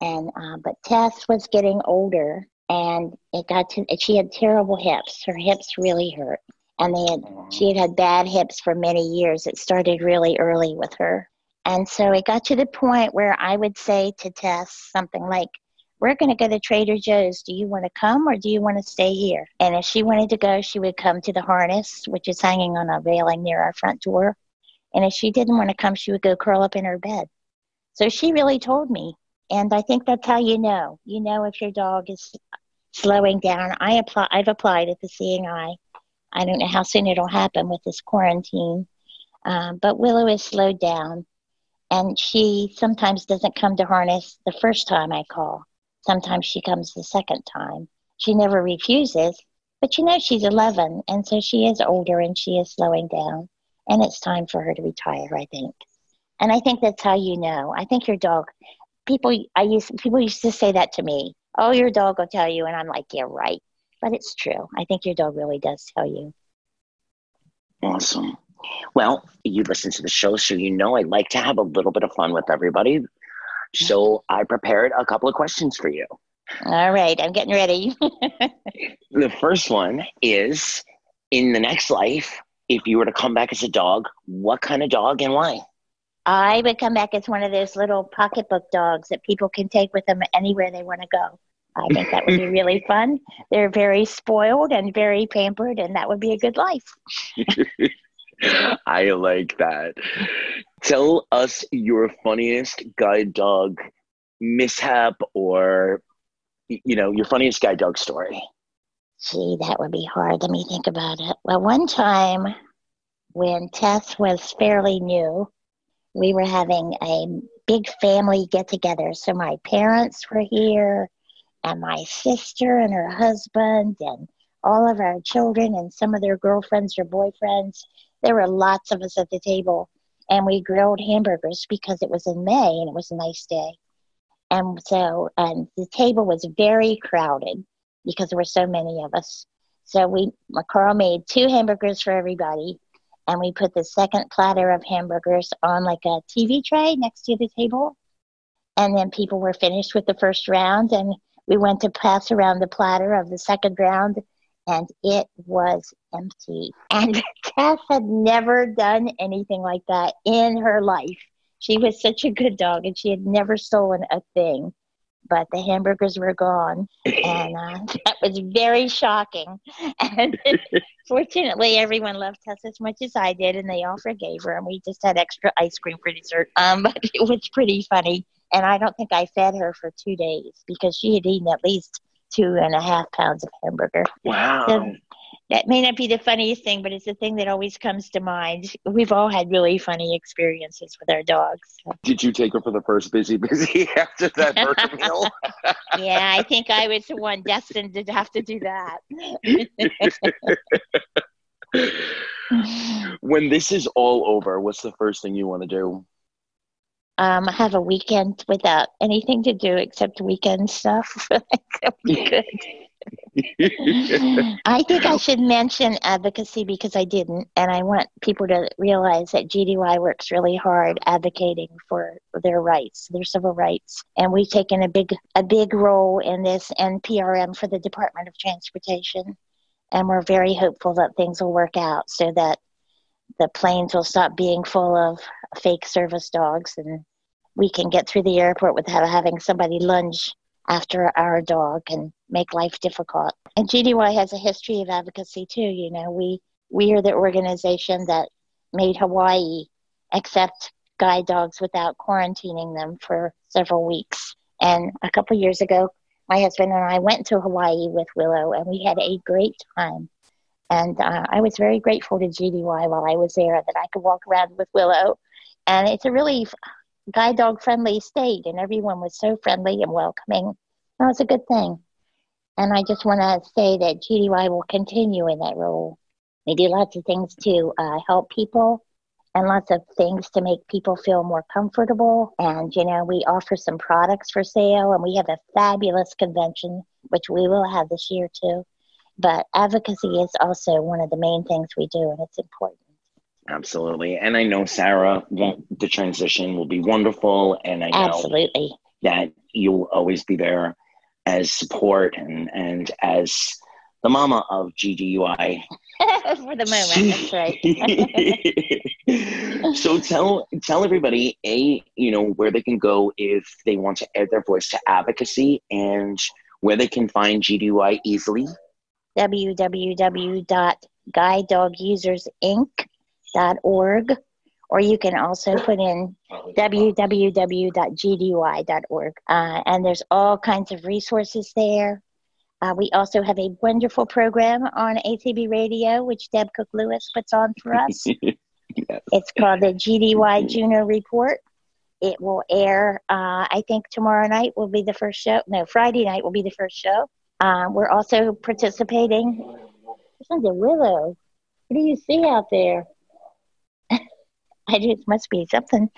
And uh, but Tess was getting older, and it got to she had terrible hips her hips really hurt and they had she had had bad hips for many years it started really early with her and so it got to the point where i would say to tess something like we're going to go to trader joe's do you want to come or do you want to stay here and if she wanted to go she would come to the harness which is hanging on a railing near our front door and if she didn't want to come she would go curl up in her bed so she really told me and I think that's how you know. You know if your dog is slowing down. I apply. I've applied at the Seeing Eye. I don't know how soon it'll happen with this quarantine, um, but Willow is slowed down, and she sometimes doesn't come to harness the first time I call. Sometimes she comes the second time. She never refuses, but you know she's 11, and so she is older and she is slowing down, and it's time for her to retire. I think, and I think that's how you know. I think your dog people I used people used to say that to me. Oh, your dog will tell you, and I'm like, yeah, right. But it's true. I think your dog really does tell you. Awesome. Well, you listen to the show, so you know I like to have a little bit of fun with everybody. So I prepared a couple of questions for you. All right, I'm getting ready. the first one is in the next life, if you were to come back as a dog, what kind of dog and why? I would come back as one of those little pocketbook dogs that people can take with them anywhere they want to go. I think that would be really fun. They're very spoiled and very pampered, and that would be a good life. I like that. Tell us your funniest guide dog mishap or, you know, your funniest guide dog story. Gee, that would be hard. Let me think about it. Well, one time when Tess was fairly new, we were having a big family get together. So my parents were here, and my sister and her husband, and all of our children, and some of their girlfriends or boyfriends. There were lots of us at the table, and we grilled hamburgers because it was in May and it was a nice day. And so the table was very crowded because there were so many of us. So we, Carl made two hamburgers for everybody and we put the second platter of hamburgers on like a TV tray next to the table. And then people were finished with the first round, and we went to pass around the platter of the second round, and it was empty. And Tess had never done anything like that in her life. She was such a good dog, and she had never stolen a thing but the hamburgers were gone, and uh, that was very shocking. And fortunately, everyone loved Tess as much as I did, and they all forgave her, and we just had extra ice cream for dessert. Um, but it was pretty funny, and I don't think I fed her for two days because she had eaten at least two and a half pounds of hamburger. Wow. So that may not be the funniest thing, but it's the thing that always comes to mind. We've all had really funny experiences with our dogs. Did you take her for the first busy busy after that burger meal? yeah, I think I was the one destined to have to do that. when this is all over, what's the first thing you want to do? Um, have a weekend without anything to do except weekend stuff. that would be good. I think I should mention advocacy because I didn't, and I want people to realize that GDUI works really hard advocating for their rights, their civil rights, and we've taken a big a big role in this NPRM for the Department of Transportation, and we're very hopeful that things will work out so that the planes will stop being full of fake service dogs and we can get through the airport without having somebody lunge after our dog and make life difficult. And GDUI has a history of advocacy too. You know, we we are the organization that made Hawaii accept guide dogs without quarantining them for several weeks. And a couple years ago, my husband and I went to Hawaii with Willow, and we had a great time. And uh, I was very grateful to GDUI while I was there that I could walk around with Willow. And it's a really guide dog friendly state, and everyone was so friendly and welcoming. That was a good thing. And I just want to say that GDUI will continue in that role. We do lots of things to uh, help people and lots of things to make people feel more comfortable. And, you know, we offer some products for sale, and we have a fabulous convention, which we will have this year too. But advocacy is also one of the main things we do, and it's important. Absolutely. And I know, Sarah, that the transition will be wonderful. And I know Absolutely. that you'll always be there as support and, and as the mama of GDUI. For the moment, that's right. so tell tell everybody a you know where they can go if they want to add their voice to advocacy and where they can find GDUI easily. www.guidedogusersinc.org or you can also put in www.gdui.org. Uh, and there's all kinds of resources there. Uh, we also have a wonderful program on ACB Radio, which Deb Cook Lewis puts on for us. yes. It's called the GDUI Juno Report. It will air, uh, I think tomorrow night will be the first show. No, Friday night will be the first show. Uh, we're also participating. There's a willow. What do you see out there? I just must be something.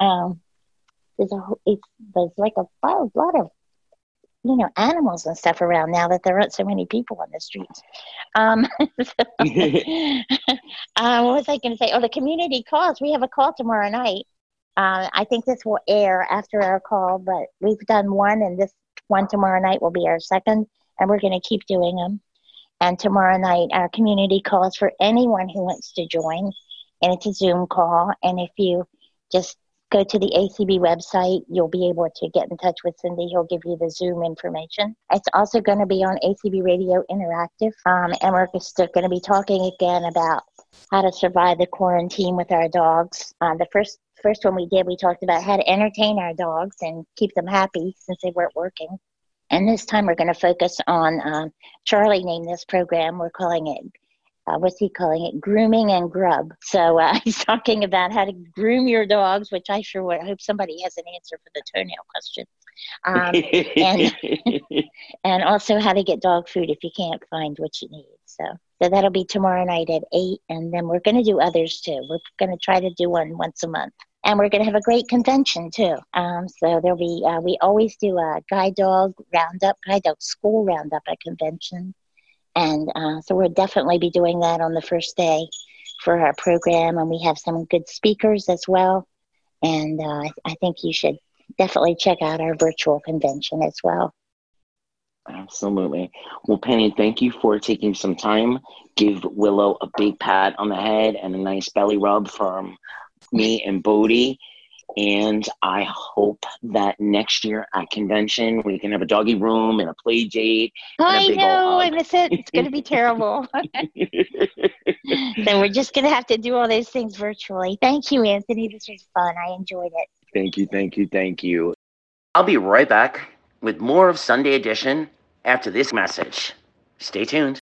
Um, there's a it's there's like a, a lot of you know animals and stuff around now that there aren't so many people on the streets. Um, so, uh, what was I going to say? Oh, the community calls. We have a call tomorrow night. Uh, I think this will air after our call, but we've done one, and this one tomorrow night will be our second, and we're going to keep doing them. And tomorrow night, our community calls for anyone who wants to join and it's a Zoom call. And if you just go to the ACB website, you'll be able to get in touch with Cindy. He'll give you the Zoom information. It's also going to be on ACB Radio Interactive. Um, and we're still going to be talking again about how to survive the quarantine with our dogs. Uh, the first first one we did, we talked about how to entertain our dogs and keep them happy since they weren't working. And this time we're going to focus on um, Charlie named this program. We're calling it uh, what's he calling it? Grooming and grub. So uh, he's talking about how to groom your dogs, which I sure would. I hope somebody has an answer for the toenail question. Um, and, and also how to get dog food if you can't find what you need. So, so that'll be tomorrow night at eight, and then we're going to do others too. We're going to try to do one once a month and we're going to have a great convention too. Um, so there'll be uh, we always do a guide dog roundup, guide dog school roundup at convention. And uh, so we'll definitely be doing that on the first day for our program. And we have some good speakers as well. And uh, I think you should definitely check out our virtual convention as well. Absolutely. Well, Penny, thank you for taking some time. Give Willow a big pat on the head and a nice belly rub from me and Bodie. And I hope that next year at convention we can have a doggy room and a play date. I know, I miss it. It's going to be terrible. so we're just going to have to do all those things virtually. Thank you, Anthony. This was fun. I enjoyed it. Thank you, thank you, thank you. I'll be right back with more of Sunday Edition after this message. Stay tuned.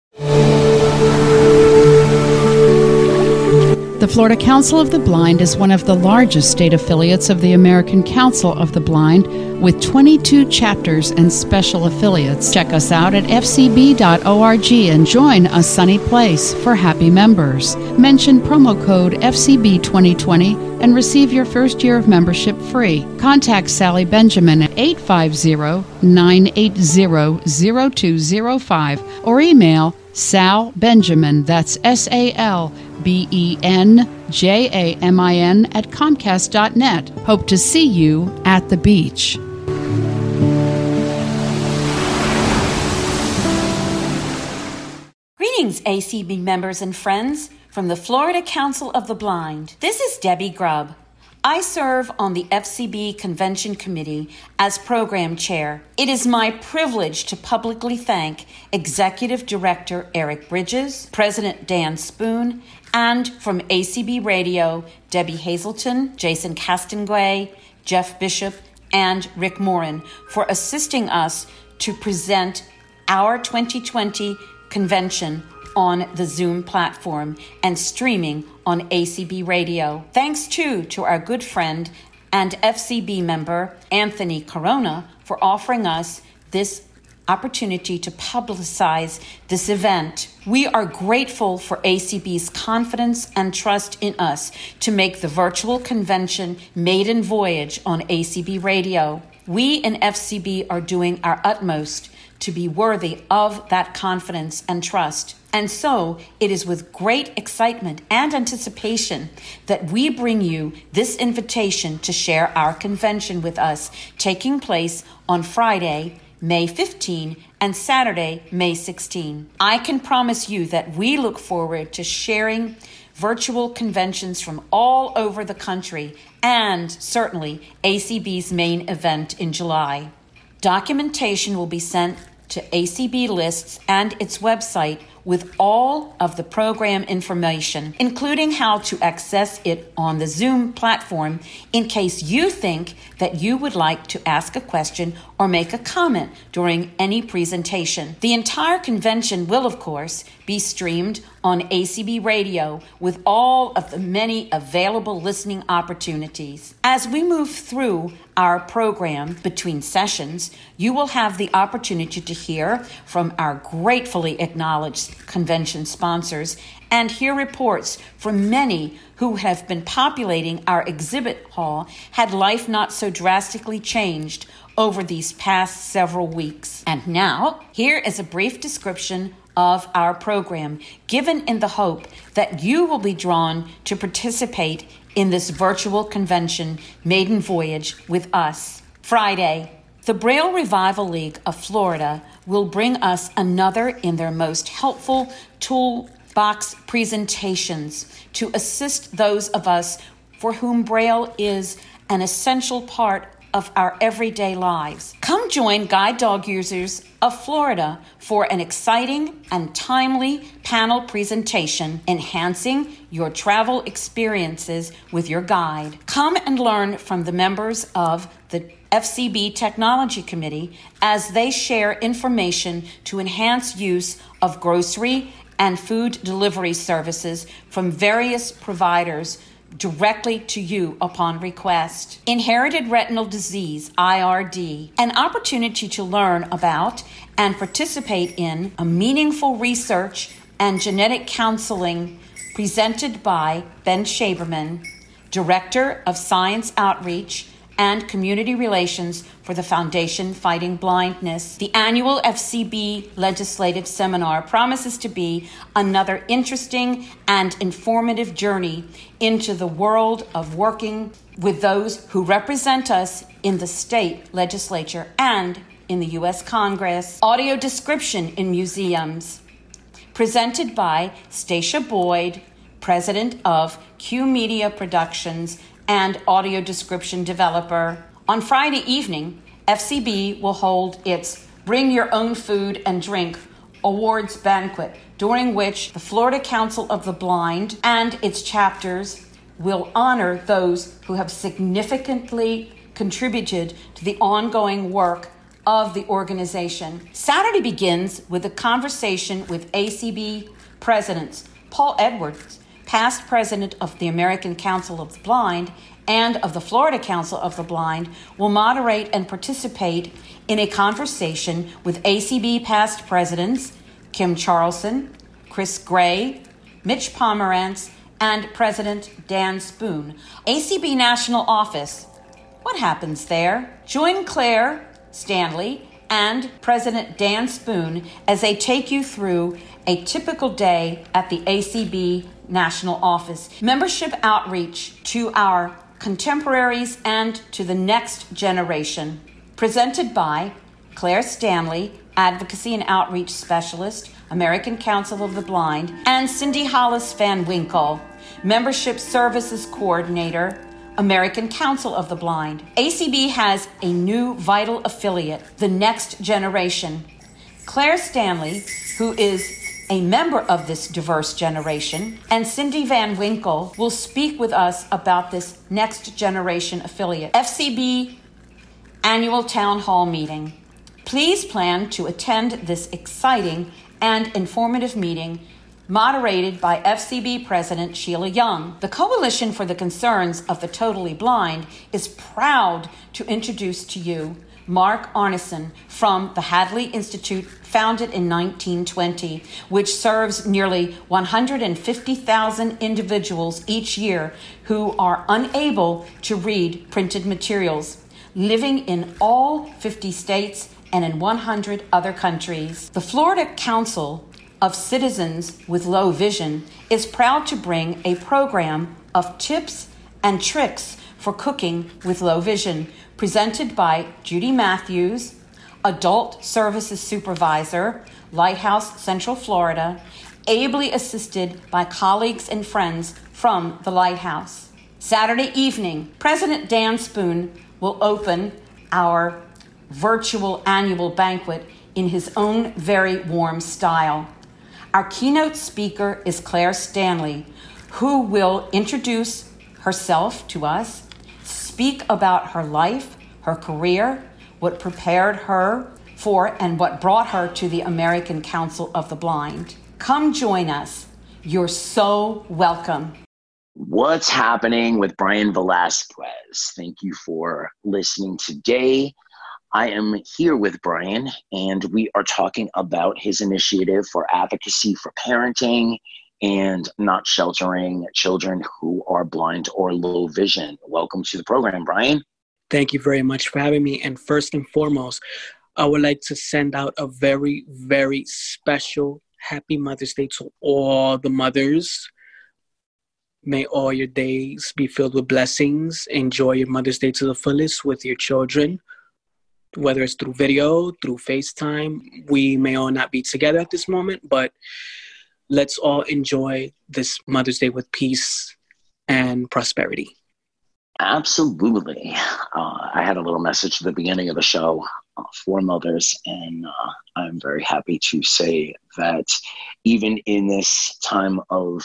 The Florida Council of the Blind is one of the largest state affiliates of the American Council of the Blind with 22 chapters and special affiliates. Check us out at fcb.org and join a sunny place for happy members. Mention promo code FCB2020 and receive your first year of membership free. Contact Sally Benjamin at 850-980-0205 or email Sal Benjamin, that's S A L B E N J A M I N, at Comcast.net. Hope to see you at the beach. Greetings, ACB members and friends from the Florida Council of the Blind. This is Debbie Grubb. I serve on the FCB Convention Committee as program chair. It is my privilege to publicly thank Executive Director Eric Bridges, President Dan Spoone, and from ACB Radio, Debbie Hazelton, Jason Castonguay, Jeff Bishop, and Rick Morin for assisting us to present our 2020 convention on the Zoom platform and streaming on ACB Radio. Thanks too to our good friend and FCB member Anthony Corona for offering us this opportunity to publicize this event. We are grateful for ACB's confidence and trust in us to make the virtual convention maiden voyage on ACB Radio. We in FCB are doing our utmost to be worthy of that confidence and trust. And so it is with great excitement and anticipation that we bring you this invitation to share our convention with us, taking place on Friday, May 15 and Saturday, May 16. I can promise you that we look forward to sharing virtual conventions from all over the country and certainly ACB's main event in July. Documentation will be sent to ACB lists and its website with all of the program information, including how to access it on the Zoom platform in case you think that you would like to ask a question or make a comment during any presentation. The entire convention will, of course, be streamed on ACB Radio with all of the many available listening opportunities. As we move through our program between sessions, you will have the opportunity to hear from our gratefully acknowledged convention sponsors and hear reports from many who have been populating our exhibit hall had life not so drastically changed over these past several weeks. And now, here is a brief description of our program, given in the hope that you will be drawn to participate in this virtual convention maiden voyage with us. Friday, the Braille Revival League of Florida will bring us another in their most helpful toolbox presentations to assist those of us for whom Braille is an essential part of our everyday lives. Come join guide dog users of Florida for an exciting and timely panel presentation enhancing your travel experiences with your guide. Come and learn from the members of the FCB Technology Committee as they share information to enhance use of grocery and food delivery services from various providers directly to you upon request. Inherited retinal disease, IRD, an opportunity to learn about and participate in a meaningful research and genetic counseling presented by Ben Shaberman, Director of Science Outreach and Community Relations for the Foundation Fighting Blindness. The annual FCB Legislative Seminar promises to be another interesting and informative journey into the world of working with those who represent us in the state legislature and in the U.S. Congress. Audio description in museums. Presented by Stacia Boyd, President of Q Media Productions and audio description developer. On Friday evening, FCB will hold its Bring Your Own Food and Drink awards banquet, during which the Florida Council of the Blind and its chapters will honor those who have significantly contributed to the ongoing work of the organization. Saturday begins with a conversation with ACB presidents Paul Edwards, past president of the American Council of the Blind and of the Florida Council of the Blind, will moderate and participate in a conversation with ACB past presidents Kim Charlson, Chris Gray, Mitch Pomerantz, and President Dan Spoone. ACB National Office. What happens there? Join Claire Stanley and President Dan Spoone as they take you through a typical day at the ACB National Office. Membership outreach to our contemporaries and to the next generation. Presented by Claire Stanley, Advocacy and Outreach Specialist, American Council of the Blind, and Cindy Hollis Van Winkle, Membership Services Coordinator, American Council of the Blind. ACB has a new vital affiliate, the Next Generation. Claire Stanley, who is a member of this diverse generation, and Cindy Van Winkle will speak with us about this Next Generation affiliate. FCB Annual Town Hall Meeting. Please plan to attend this exciting and informative meeting moderated by FCB President Sheila Young. The Coalition for the Concerns of the Totally Blind is proud to introduce to you Mark Arneson from the Hadley Institute, founded in 1920, which serves nearly 150,000 individuals each year who are unable to read printed materials, living in all 50 states and in 100 other countries. The Florida Council of Citizens with Low Vision is proud to bring a program of tips and tricks for cooking with low vision, presented by Judy Matthews, Adult Services Supervisor, Lighthouse Central Florida, ably assisted by colleagues and friends from the Lighthouse. Saturday evening, President Dan Spoone will open our virtual annual banquet in his own very warm style. Our keynote speaker is Claire Stanley, who will introduce herself to us, speak about her life, her career, what prepared her for, and what brought her to the American Council of the Blind. Come join us. You're so welcome. What's happening with Bryan Velazquez? Thank you for listening today. I am here with Bryan, and we are talking about his initiative for advocacy for parenting and not sheltering children who are blind or low vision. Welcome to the program, Bryan. Thank you very much for having me. And first and foremost, I would like to send out a very, very special happy Mother's Day to all the mothers. May all your days be filled with blessings. Enjoy your Mother's Day to the fullest with your children whether it's through video, through FaceTime. We may all not be together at this moment, but let's all enjoy this Mother's Day with peace and prosperity. Absolutely. Uh, I had a little message at the beginning of the show uh, for mothers, and uh, I'm very happy to say that even in this time of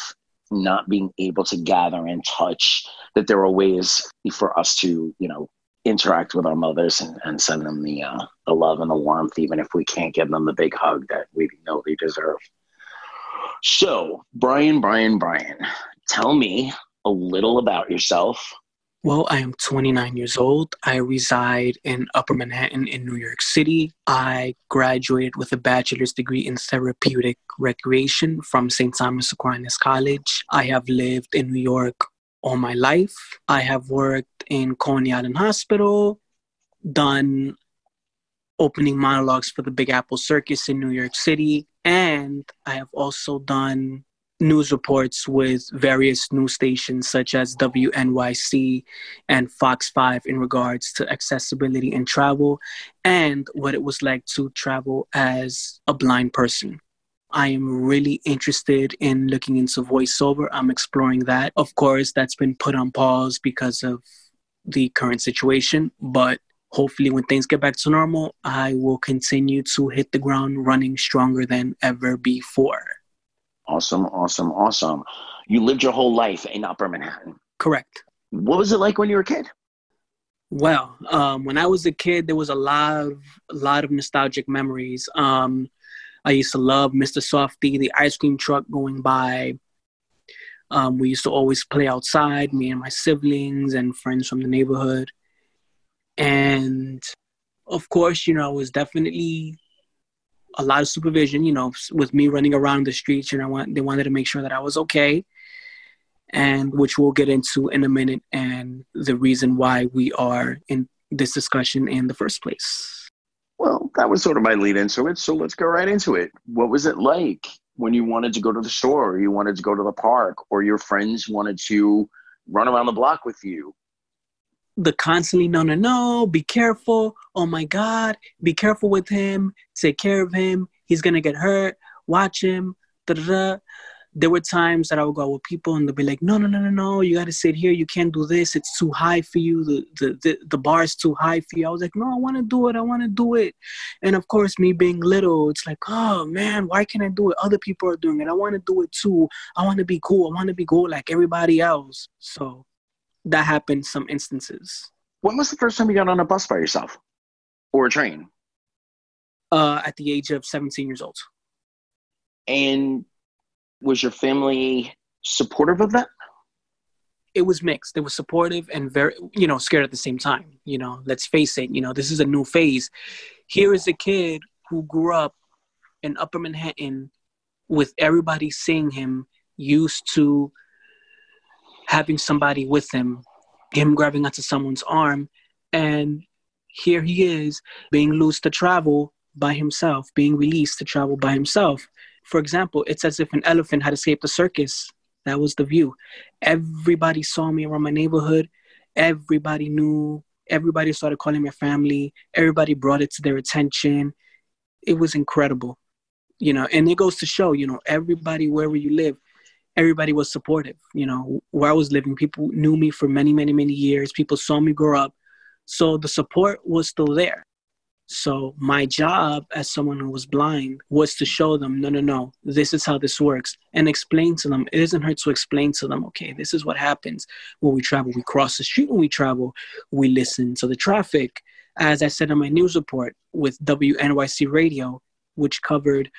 not being able to gather and touch, that there are ways for us to, you know, interact with our mothers and, and send them the uh, the love and the warmth, even if we can't give them the big hug that we know they deserve. So, Bryan, Bryan, Bryan, tell me a little about yourself. Well, I am 29 years old. I reside in Upper Manhattan in New York City. I graduated with a bachelor's degree in therapeutic recreation from St. Thomas Aquinas College. I have lived in New York all my life. I have worked in Coney Island Hospital, done opening monologues for the Big Apple Circus in New York City, and I have also done news reports with various news stations such as WNYC and Fox 5 in regards to accessibility and travel and what it was like to travel as a blind person. I am really interested in looking into voiceover. I'm exploring that. Of course, that's been put on pause because of the current situation, but hopefully, when things get back to normal, I will continue to hit the ground running stronger than ever before. Awesome, awesome, awesome. You lived your whole life in Upper Manhattan. Correct. What was it like when you were a kid? Well, um, when I was a kid, there was a lot of a lot of nostalgic memories. Um, I used to love Mr. Softee, the ice cream truck going by. Um, we used to always play outside, me and my siblings and friends from the neighborhood. And of course, you know, it was definitely a lot of supervision, you know, with me running around the streets, you know, want, they wanted to make sure that I was okay. And which we'll get into in a minute, and the reason why we are in this discussion in the first place. Well, that was sort of my lead into it. So let's go right into it. What was it like when you wanted to go to the store, or you wanted to go to the park, or your friends wanted to run around the block with you? The constantly, no, no, no, be careful. Oh my God, be careful with him. Take care of him. He's to get hurt. Watch him. Da-da-da there were times that I would go with people and they'd be like, no, no, no, no, no, you got to sit here. You can't do this. It's too high for you. The, the, the, the bar is too high for you. I was like, no, I want to do it. I want to do it. And of course, me being little, it's like, oh man, why can't I do it? Other people are doing it. I want to do it too. I want to be cool. I want to be cool like everybody else. So that happened some instances. When was the first time you got on a bus by yourself or a train? Uh, at the age of 17 years old. And was your family supportive of that? It was mixed. It was supportive and very, you know, scared at the same time. You know, let's face it, you know, this is a new phase. Here is a kid who grew up in Upper Manhattan with everybody seeing him, used to having somebody with him, him grabbing onto someone's arm. And here he is being loose to travel by himself, being released to travel by himself. For example, it's as if an elephant had escaped a circus. That was the view. Everybody saw me around my neighborhood. Everybody knew. Everybody started calling my family. Everybody brought it to their attention. It was incredible, you know. And it goes to show, you know, everybody wherever you live, everybody was supportive. You know, where I was living, people knew me for many, many, many years. People saw me grow up, so the support was still there. So my job as someone who was blind was to show them, no, no, no, this is how this works, and explain to them. It doesn't hurt to explain to them, okay, this is what happens when we travel. We cross the street when we travel. We listen to the traffic. As I said in my news report with WNYC Radio, which covered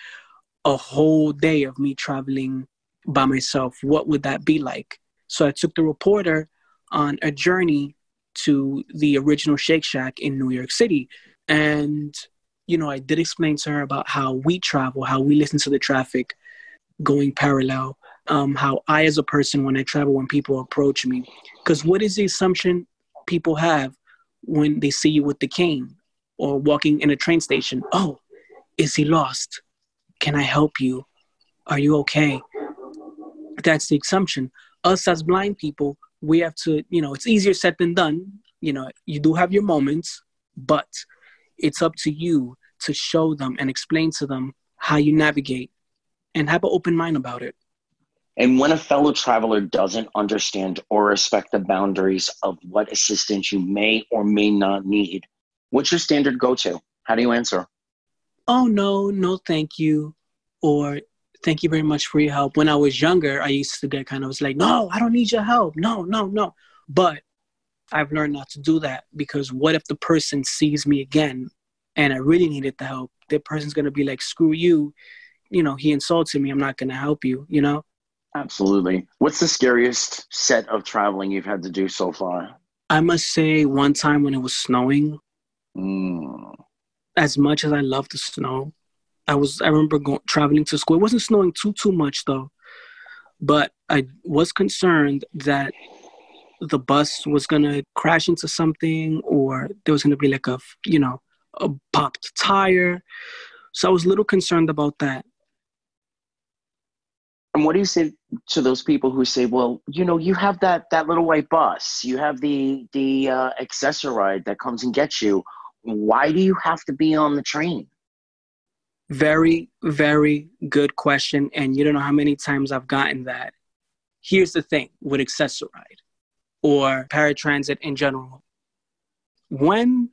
a whole day of me traveling by myself, what would that be like? So I took the reporter on a journey to the original Shake Shack in New York City and, you know, I did explain to her about how we travel, how we listen to the traffic going parallel, um, how I, as a person, when I travel, when people approach me, because what is the assumption people have when they see you with the cane or walking in a train station? Oh, is he lost? Can I help you? Are you okay? That's the assumption. Us as blind people, we have to, you know, it's easier said than done. You know, you do have your moments, but it's up to you to show them and explain to them how you navigate and have an open mind about it. And when a fellow traveler doesn't understand or respect the boundaries of what assistance you may or may not need, what's your standard go to? How do you answer? Oh, no, no, thank you. Or thank you very much for your help. When I was younger, I used to get kind of was like, no, I don't need your help. No, no, no. But I've learned not to do that because what if the person sees me again and I really needed the help? That person's gonna be like, screw you. You know, he insulted me. I'm not gonna help you. You know. Absolutely. What's the scariest set of traveling you've had to do so far? I must say, one time when it was snowing. Mm. As much as I love the snow, I was. I remember going traveling to school. It wasn't snowing too too much though, but I was concerned that the bus was gonna crash into something or there was gonna be like a you know a popped tire so i was a little concerned about that and what do you say to those people who say well you know you have that that little white bus you have the the uh, Access-A-Ride that comes and gets you why do you have to be on the train very very good question and you don't know how many times i've gotten that here's the thing with Access-A-Ride or paratransit in general. When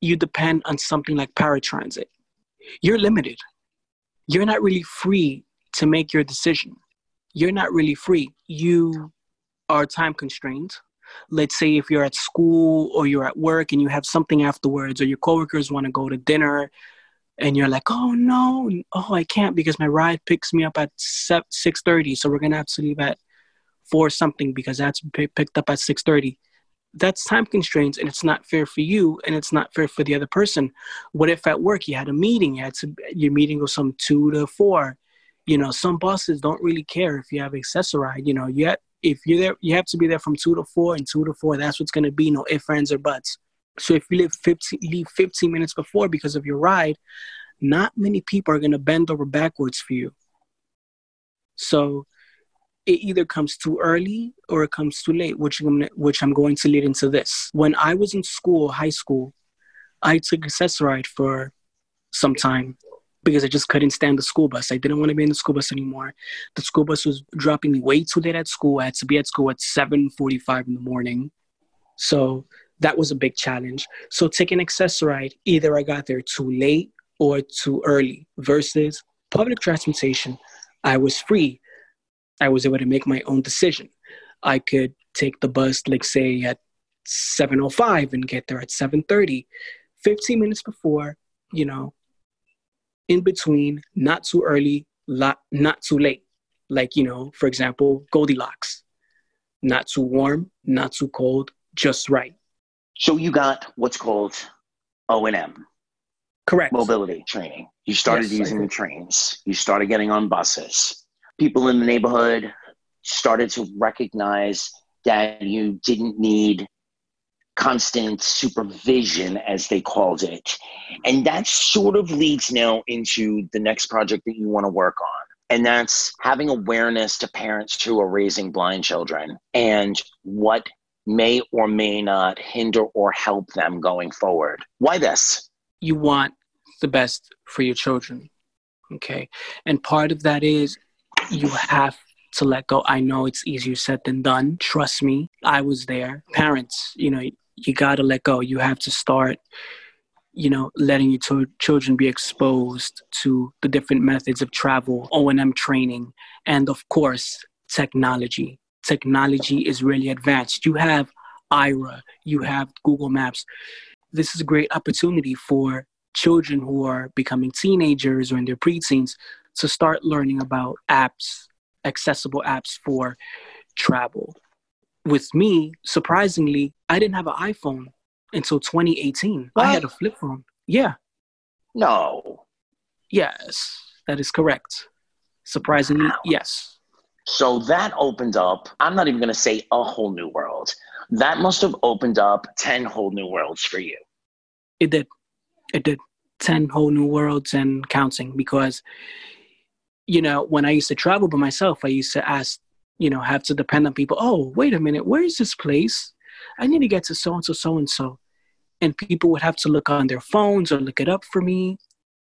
you depend on something like paratransit, you're limited. You're not really free to make your decision. You're not really free. You are time constrained. Let's say if you're at school or you're at work and you have something afterwards, or your coworkers want to go to dinner, and you're like, "Oh no, oh I can't because my ride picks me up at six thirty, so we're gonna have to leave at four something because that's picked up at 6.30 that's time constraints and it's not fair for you and it's not fair for the other person. What if at work you had a meeting you had to your meeting was from two to four? You know some bosses don't really care if you have Access-A-Ride you know you if you're there you have to be there from two to four and two to four that's what's to be no ifs ands or buts so if you leave 15 leave 15 minutes before because of your ride not many people are going to bend over backwards for you so it either comes too early or it comes too late, which I'm, which I'm going to lead into this. When I was in school, high school, I took Access-A-Ride for some time because I just couldn't stand the school bus. I didn't want to be in the school bus anymore. The school bus was dropping me way too late at school. I had to be at school at 7:45 in the morning. So that was a big challenge. So taking Access-A-Ride, either I got there too late or too early versus public transportation. I was free. I was able to make my own decision. I could take the bus, like say at 7:05 and get there at 7:30, 15 minutes before, you know, in between, not too early, not too late. Like, you know, for example, Goldilocks. Not too warm, not too cold, just right. So you got what's called O&M. Correct. Mobility training. You started yes, using the trains. You started getting on buses people in the neighborhood started to recognize that you didn't need constant supervision, as they called it. And that sort of leads now into the next project that you want to work on. And that's having awareness to parents who are raising blind children and what may or may not hinder or help them going forward. Why this? You want the best for your children. Okay. And part of that is you have to let go. I know it's easier said than done. Trust me, I was there. Parents, you know, you got to let go. You have to start, you know, letting your t- children be exposed to the different methods of travel, O&M training, and of course, technology. Technology is really advanced. You have Aira, you have Google Maps. This is a great opportunity for children who are becoming teenagers or in their preteens to start learning about apps, accessible apps for travel. With me, surprisingly, I didn't have an iPhone until 2018. What? I had a flip phone. Yeah. No. Yes, that is correct. Surprisingly, wow. yes. So that opened up, I'm not even going to say a whole new world. That must have opened up 10 whole new worlds for you. It did. It did. 10 whole new worlds and counting because you know, when I used to travel by myself, I used to ask, you know, have to depend on people. Oh, wait a minute, where is this place? I need to get to so and so, so and so. And people would have to look on their phones or look it up for me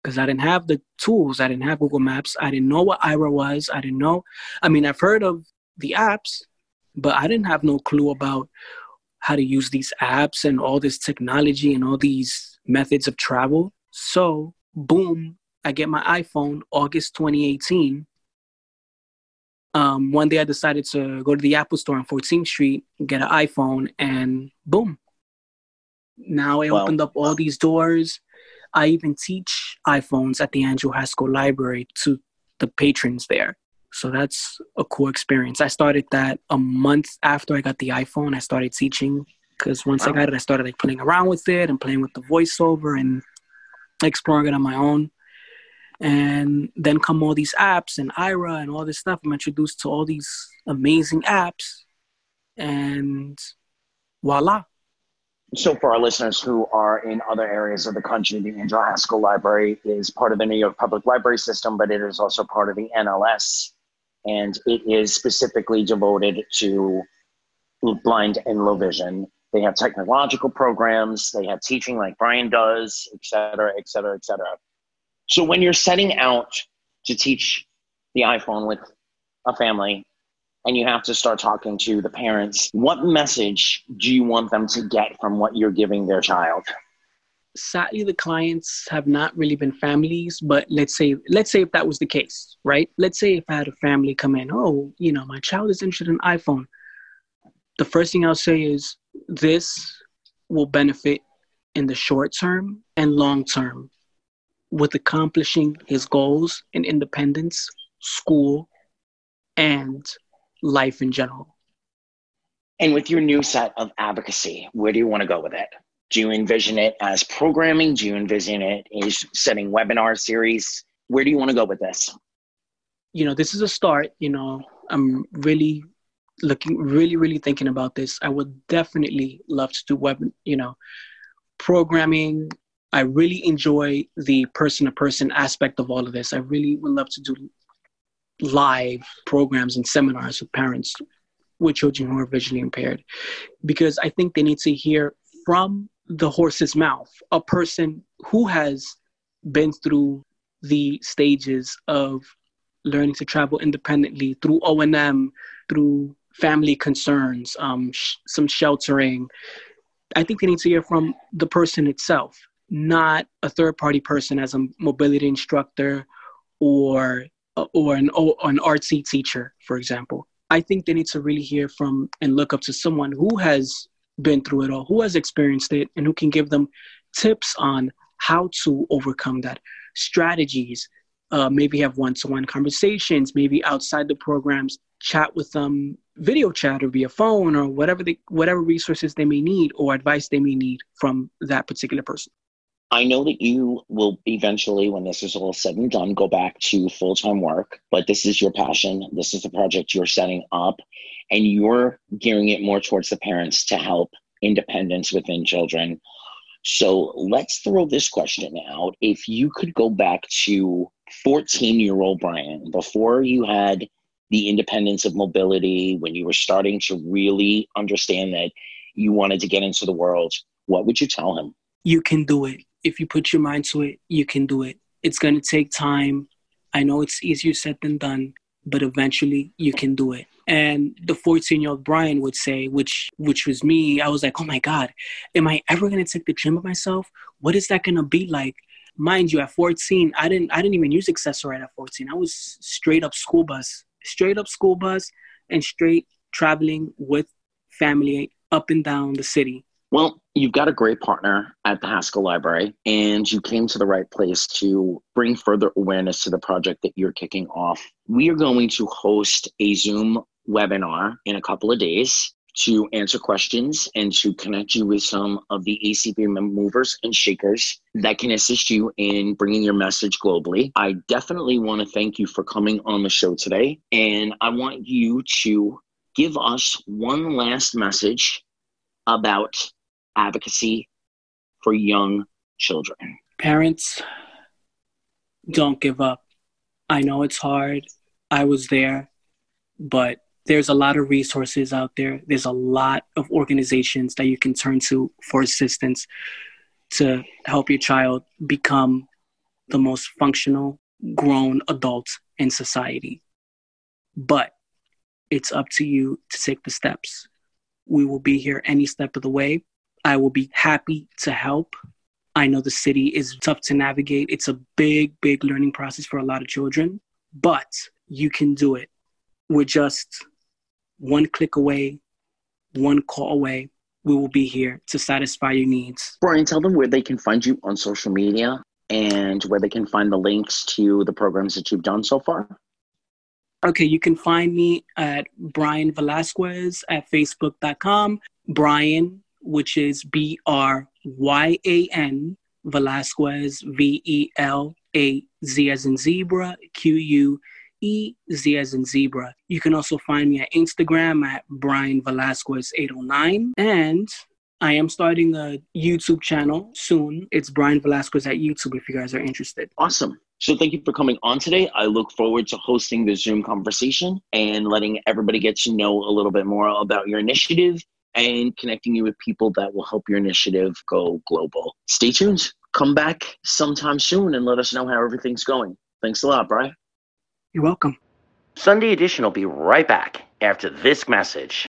because I didn't have the tools. I didn't have Google Maps. I didn't know what Aira was. I didn't know. I mean, I've heard of the apps, but I didn't have no clue about how to use these apps and all this technology and all these methods of travel. So, boom, I get my iPhone August 2018. Um, one day I decided to go to the Apple store on 14th Street, get an iPhone, and boom. Now I wow. opened up all these doors. I even teach iPhones at the Andrew Heiskell Library to the patrons there. So that's a cool experience. I started that a month after I got the iPhone. I started teaching because once wow. I got it, I started like playing around with it and playing with the voiceover and exploring it on my own and then come all these apps and Aira and all this stuff. I'm introduced to all these amazing apps, and voila. So, for our listeners who are in other areas of the country, the Andrew Heiskell Library is part of the New York Public Library System, but it is also part of the NLS, and it is specifically devoted to blind and low vision. They have technological programs, they have teaching like Bryan does, et cetera, et cetera, et cetera. So when you're setting out to teach the iPhone with a family and you have to start talking to the parents, what message do you want them to get from what you're giving their child? Sadly, the clients have not really been families, but let's say let's say if that was the case, right? Let's say if I had a family come in, oh, you know, my child is interested in iPhone. The first thing I'll say is this will benefit in the short term and long term with accomplishing his goals in independence, school, and life in general. And with your new set of advocacy, where do you want to go with it? Do you envision it as programming? Do you envision it as setting webinar series? Where do you want to go with this? You know, this is a start. You know, I'm really looking, really, really thinking about this. I would definitely love to do web, you know, programming. I really enjoy the person to person aspect of all of this. I really would love to do live programs and seminars with parents with children who are visually impaired because I think they need to hear from the horse's mouth a person who has been through the stages of learning to travel independently through O&M, through family concerns, um, sh- some sheltering. I think they need to hear from the person itself, not a third party person as a mobility instructor or or an or an artsy teacher, for example. I think they need to really hear from and look up to someone who has been through it all, who has experienced it, and who can give them tips on how to overcome that, strategies, uh, maybe have one-to-one conversations, maybe outside the programs, chat with them, video chat or via phone or whatever whatever resources they may need or advice they may need from that particular person. I know that you will eventually, when this is all said and done, go back to full time work, but this is your passion. This is the project you're setting up, and you're gearing it more towards the parents to help independence within children. So let's throw this question out. If you could go back to 14 year old Bryan, before you had the independence of mobility, when you were starting to really understand that you wanted to get into the world, what would you tell him? You can do it if you put your mind to it, you can do it. It's going to take time. I know it's easier said than done, but eventually you can do it. And the 14 year old Bryan would say, which which was me, I was like, oh my God, am I ever gonna take the gym of myself? What is that gonna be like? Mind you, at 14, I didn't I didn't even use Access-A-Ride at 14. I was straight up school bus, straight up school bus, and straight traveling with family up and down the city. Well, you've got a great partner at the Heiskell Library, and you came to the right place to bring further awareness to the project that you're kicking off. We are going to host a Zoom webinar in a couple of days to answer questions and to connect you with some of the ACB movers and shakers that can assist you in bringing your message globally. I definitely want to thank you for coming on the show today, and I want you to give us one last message about advocacy for young children? Parents, don't give up. I know it's hard. I was there, but there's a lot of resources out there. There's a lot of organizations that you can turn to for assistance to help your child become the most functional grown adult in society. But it's up to you to take the steps. We will be here any step of the way. I will be happy to help. I know the city is tough to navigate. It's a big, big learning process for a lot of children, but you can do it. We're just one click away, one call away. We will be here to satisfy your needs. Bryan, tell them where they can find you on social media and where they can find the links to the programs that you've done so far. Okay, you can find me at Bryan Velazquez at facebook.com. Bryan which is B R Y A N Velazquez V E L A Z as in zebra Q U E Z as in zebra. You can also find me at Instagram at Bryan Velazquez 809 and I am starting a YouTube channel soon. It's Bryan Velazquez at YouTube if you guys are interested. Awesome. So thank you for coming on today. I look forward to hosting the Zoom conversation and letting everybody get to know a little bit more about your initiative and connecting you with people that will help your initiative go global. Stay tuned. Come back sometime soon and let us know how everything's going. Thanks a lot, Bryan. You're welcome. Sunday edition will be right back after this message.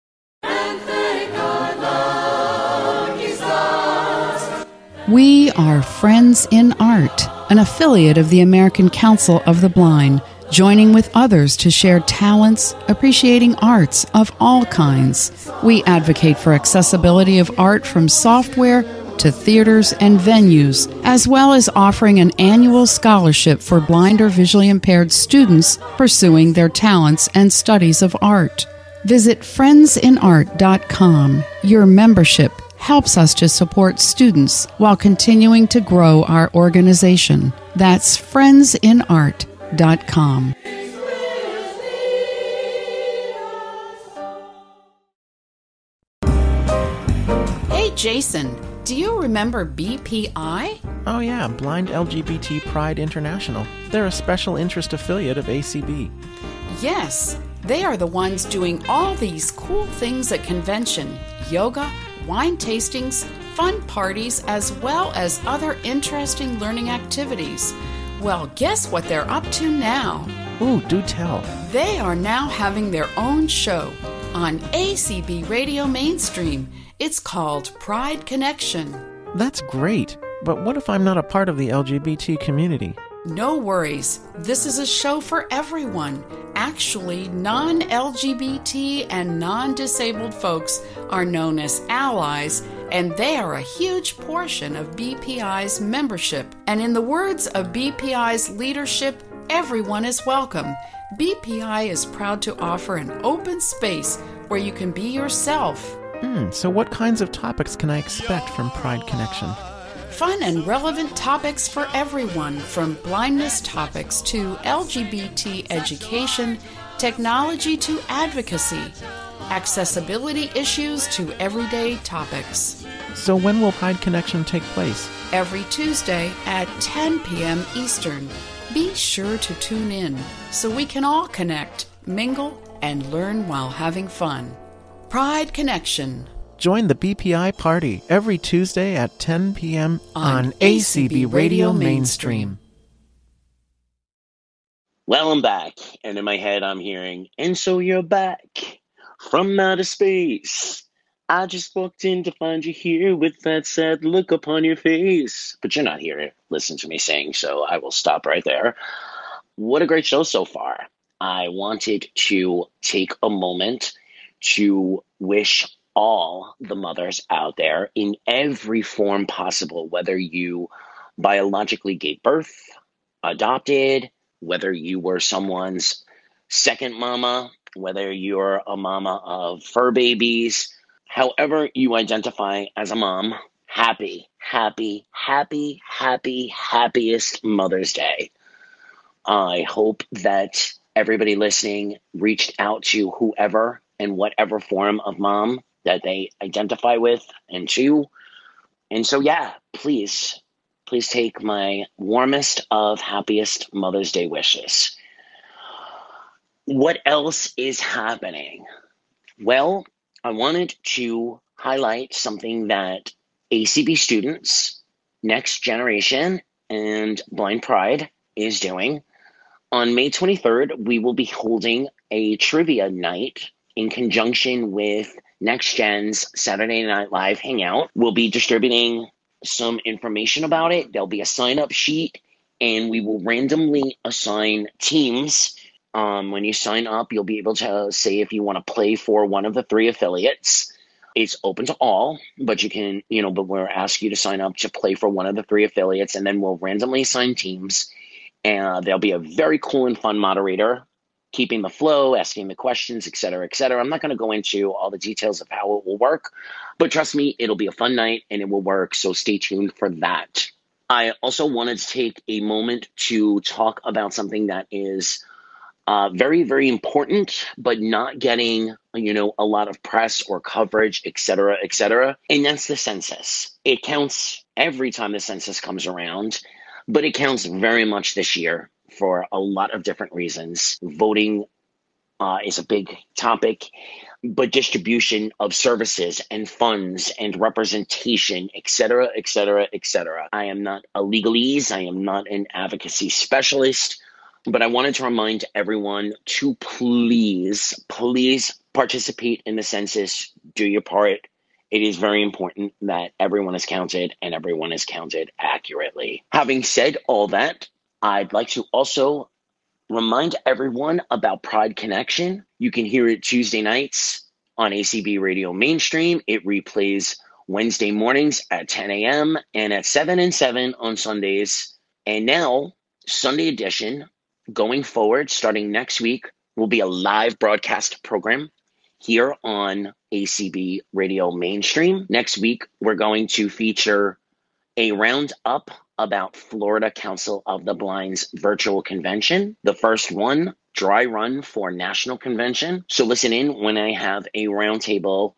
We are Friends in Art, an affiliate of the American Council of the Blind joining with others to share talents, appreciating arts of all kinds. We advocate for accessibility of art from software to theaters and venues, as well as offering an annual scholarship for blind or visually impaired students pursuing their talents and studies of art. Visit friendsinart.com. Your membership helps us to support students while continuing to grow our organization. That's friendsinart.com. Hey, Jason, do you remember BPI? Oh, yeah, Blind LGBT Pride International. They're a special interest affiliate of ACB. Yes, they are the ones doing all these cool things at convention yoga, wine tastings, fun parties, as well as other interesting learning activities. Well, guess what they're up to now? Ooh, do tell. They are now having their own show on ACB Radio Mainstream. It's called Pride Connection. That's great. But what if I'm not a part of the LGBT community? No worries. This is a show for everyone. Actually, non LGBT and non disabled folks are known as allies, and they are a huge portion of BPI's membership. And in the words of BPI's leadership, everyone is welcome. BPI is proud to offer an open space where you can be yourself. Hmm, so what kinds of topics can I expect from Pride Connection? Fun and relevant topics for everyone, from blindness topics to LGBT education, technology to advocacy, accessibility issues to everyday topics. So when will Pride Connection take place? Every Tuesday at 10 p.m. Eastern. Be sure to tune in so we can all connect, mingle, and learn while having fun. Pride Connection. Join the BPI party every Tuesday at 10 p.m. on, On ACB ACB Radio Radio Mainstream. Well, I'm back, and in my head, I'm hearing, and so you're back from outer space. I just walked in to find you here with that sad look upon your face. But you're not here listen to me sing, so I will stop right there. What a great show so far. I wanted to take a moment to wish all the mothers out there in every form possible, whether you biologically gave birth, adopted, whether you were someone's second mama, whether you're a mama of fur babies, however you identify as a mom, happy, happy, happy, happy, happiest Mother's Day. I hope that everybody listening reached out to whoever and whatever form of mom that they identify with and to. And so, yeah, please, please take my warmest of happiest Mother's Day wishes. What else is happening? Well, I wanted to highlight something that ACB students, Next Generation, and Blind Pride is doing. On May 23rd, we will be holding a trivia night in conjunction with Next Gen's Saturday Night Live Hangout. We'll be distributing some information about it. There'll be a sign up sheet, and we will randomly assign teams. Um, when you sign up, you'll be able to say if you want to play for one of the three affiliates. It's open to all, but you can, you know, but we'll ask you to sign up to play for one of the three affiliates, and then we'll randomly assign teams. And there'll be a very cool and fun moderator keeping the flow, asking the questions, et cetera, et cetera. I'm not going to go into all the details of how it will work, but trust me, it'll be a fun night and it will work. So stay tuned for that. I also wanted to take a moment to talk about something that is uh, very, very important, but not getting, you know, a lot of press or coverage, et cetera, et cetera. And that's the census. It counts every time the census comes around, but it counts very much this year for a lot of different reasons. Voting uh, is a big topic, but distribution of services and funds and representation, et cetera, et cetera, et cetera. I am not a legalese. I am not an advocacy specialist, but I wanted to remind everyone to please, please participate in the census. Do your part. It is very important that everyone is counted and everyone is counted accurately. Having said all that, I'd like to also remind everyone about Pride Connection. You can hear it Tuesday nights on ACB Radio Mainstream. It replays Wednesday mornings at 10 a.m. and at 7 and 7 on Sundays. And now, Sunday edition, going forward, starting next week, will be a live broadcast program. here on ACB Radio Mainstream. Next week, we're going to feature a roundup about Florida Council of the Blind's virtual convention. The first one, dry run for national convention. So listen in when I have a roundtable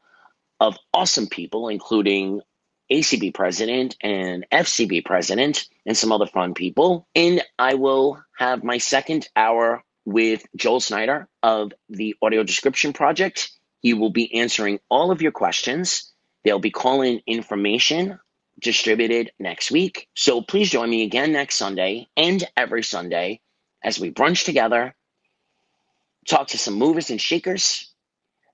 of awesome people, including ACB president and FCB president and some other fun people. And I will have my second hour with Joel Snyder of the Audio Description Project. He will be answering all of your questions. There'll be call in information distributed next week. So please join me again next Sunday and every Sunday as we brunch together, talk to some movers and shakers,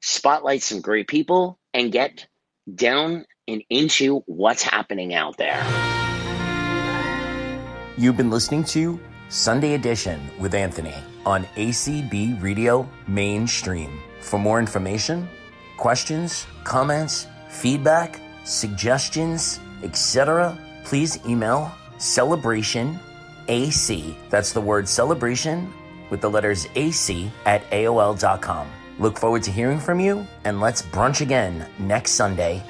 spotlight some great people, and get down and into what's happening out there. You've been listening to Sunday Edition with Anthony on ACB Radio Mainstream. For more information, questions, comments, feedback, suggestions, etc., please email celebration AC. That's the word celebration with the letters AC at AOL.com. Look forward to hearing from you, and let's brunch again next Sunday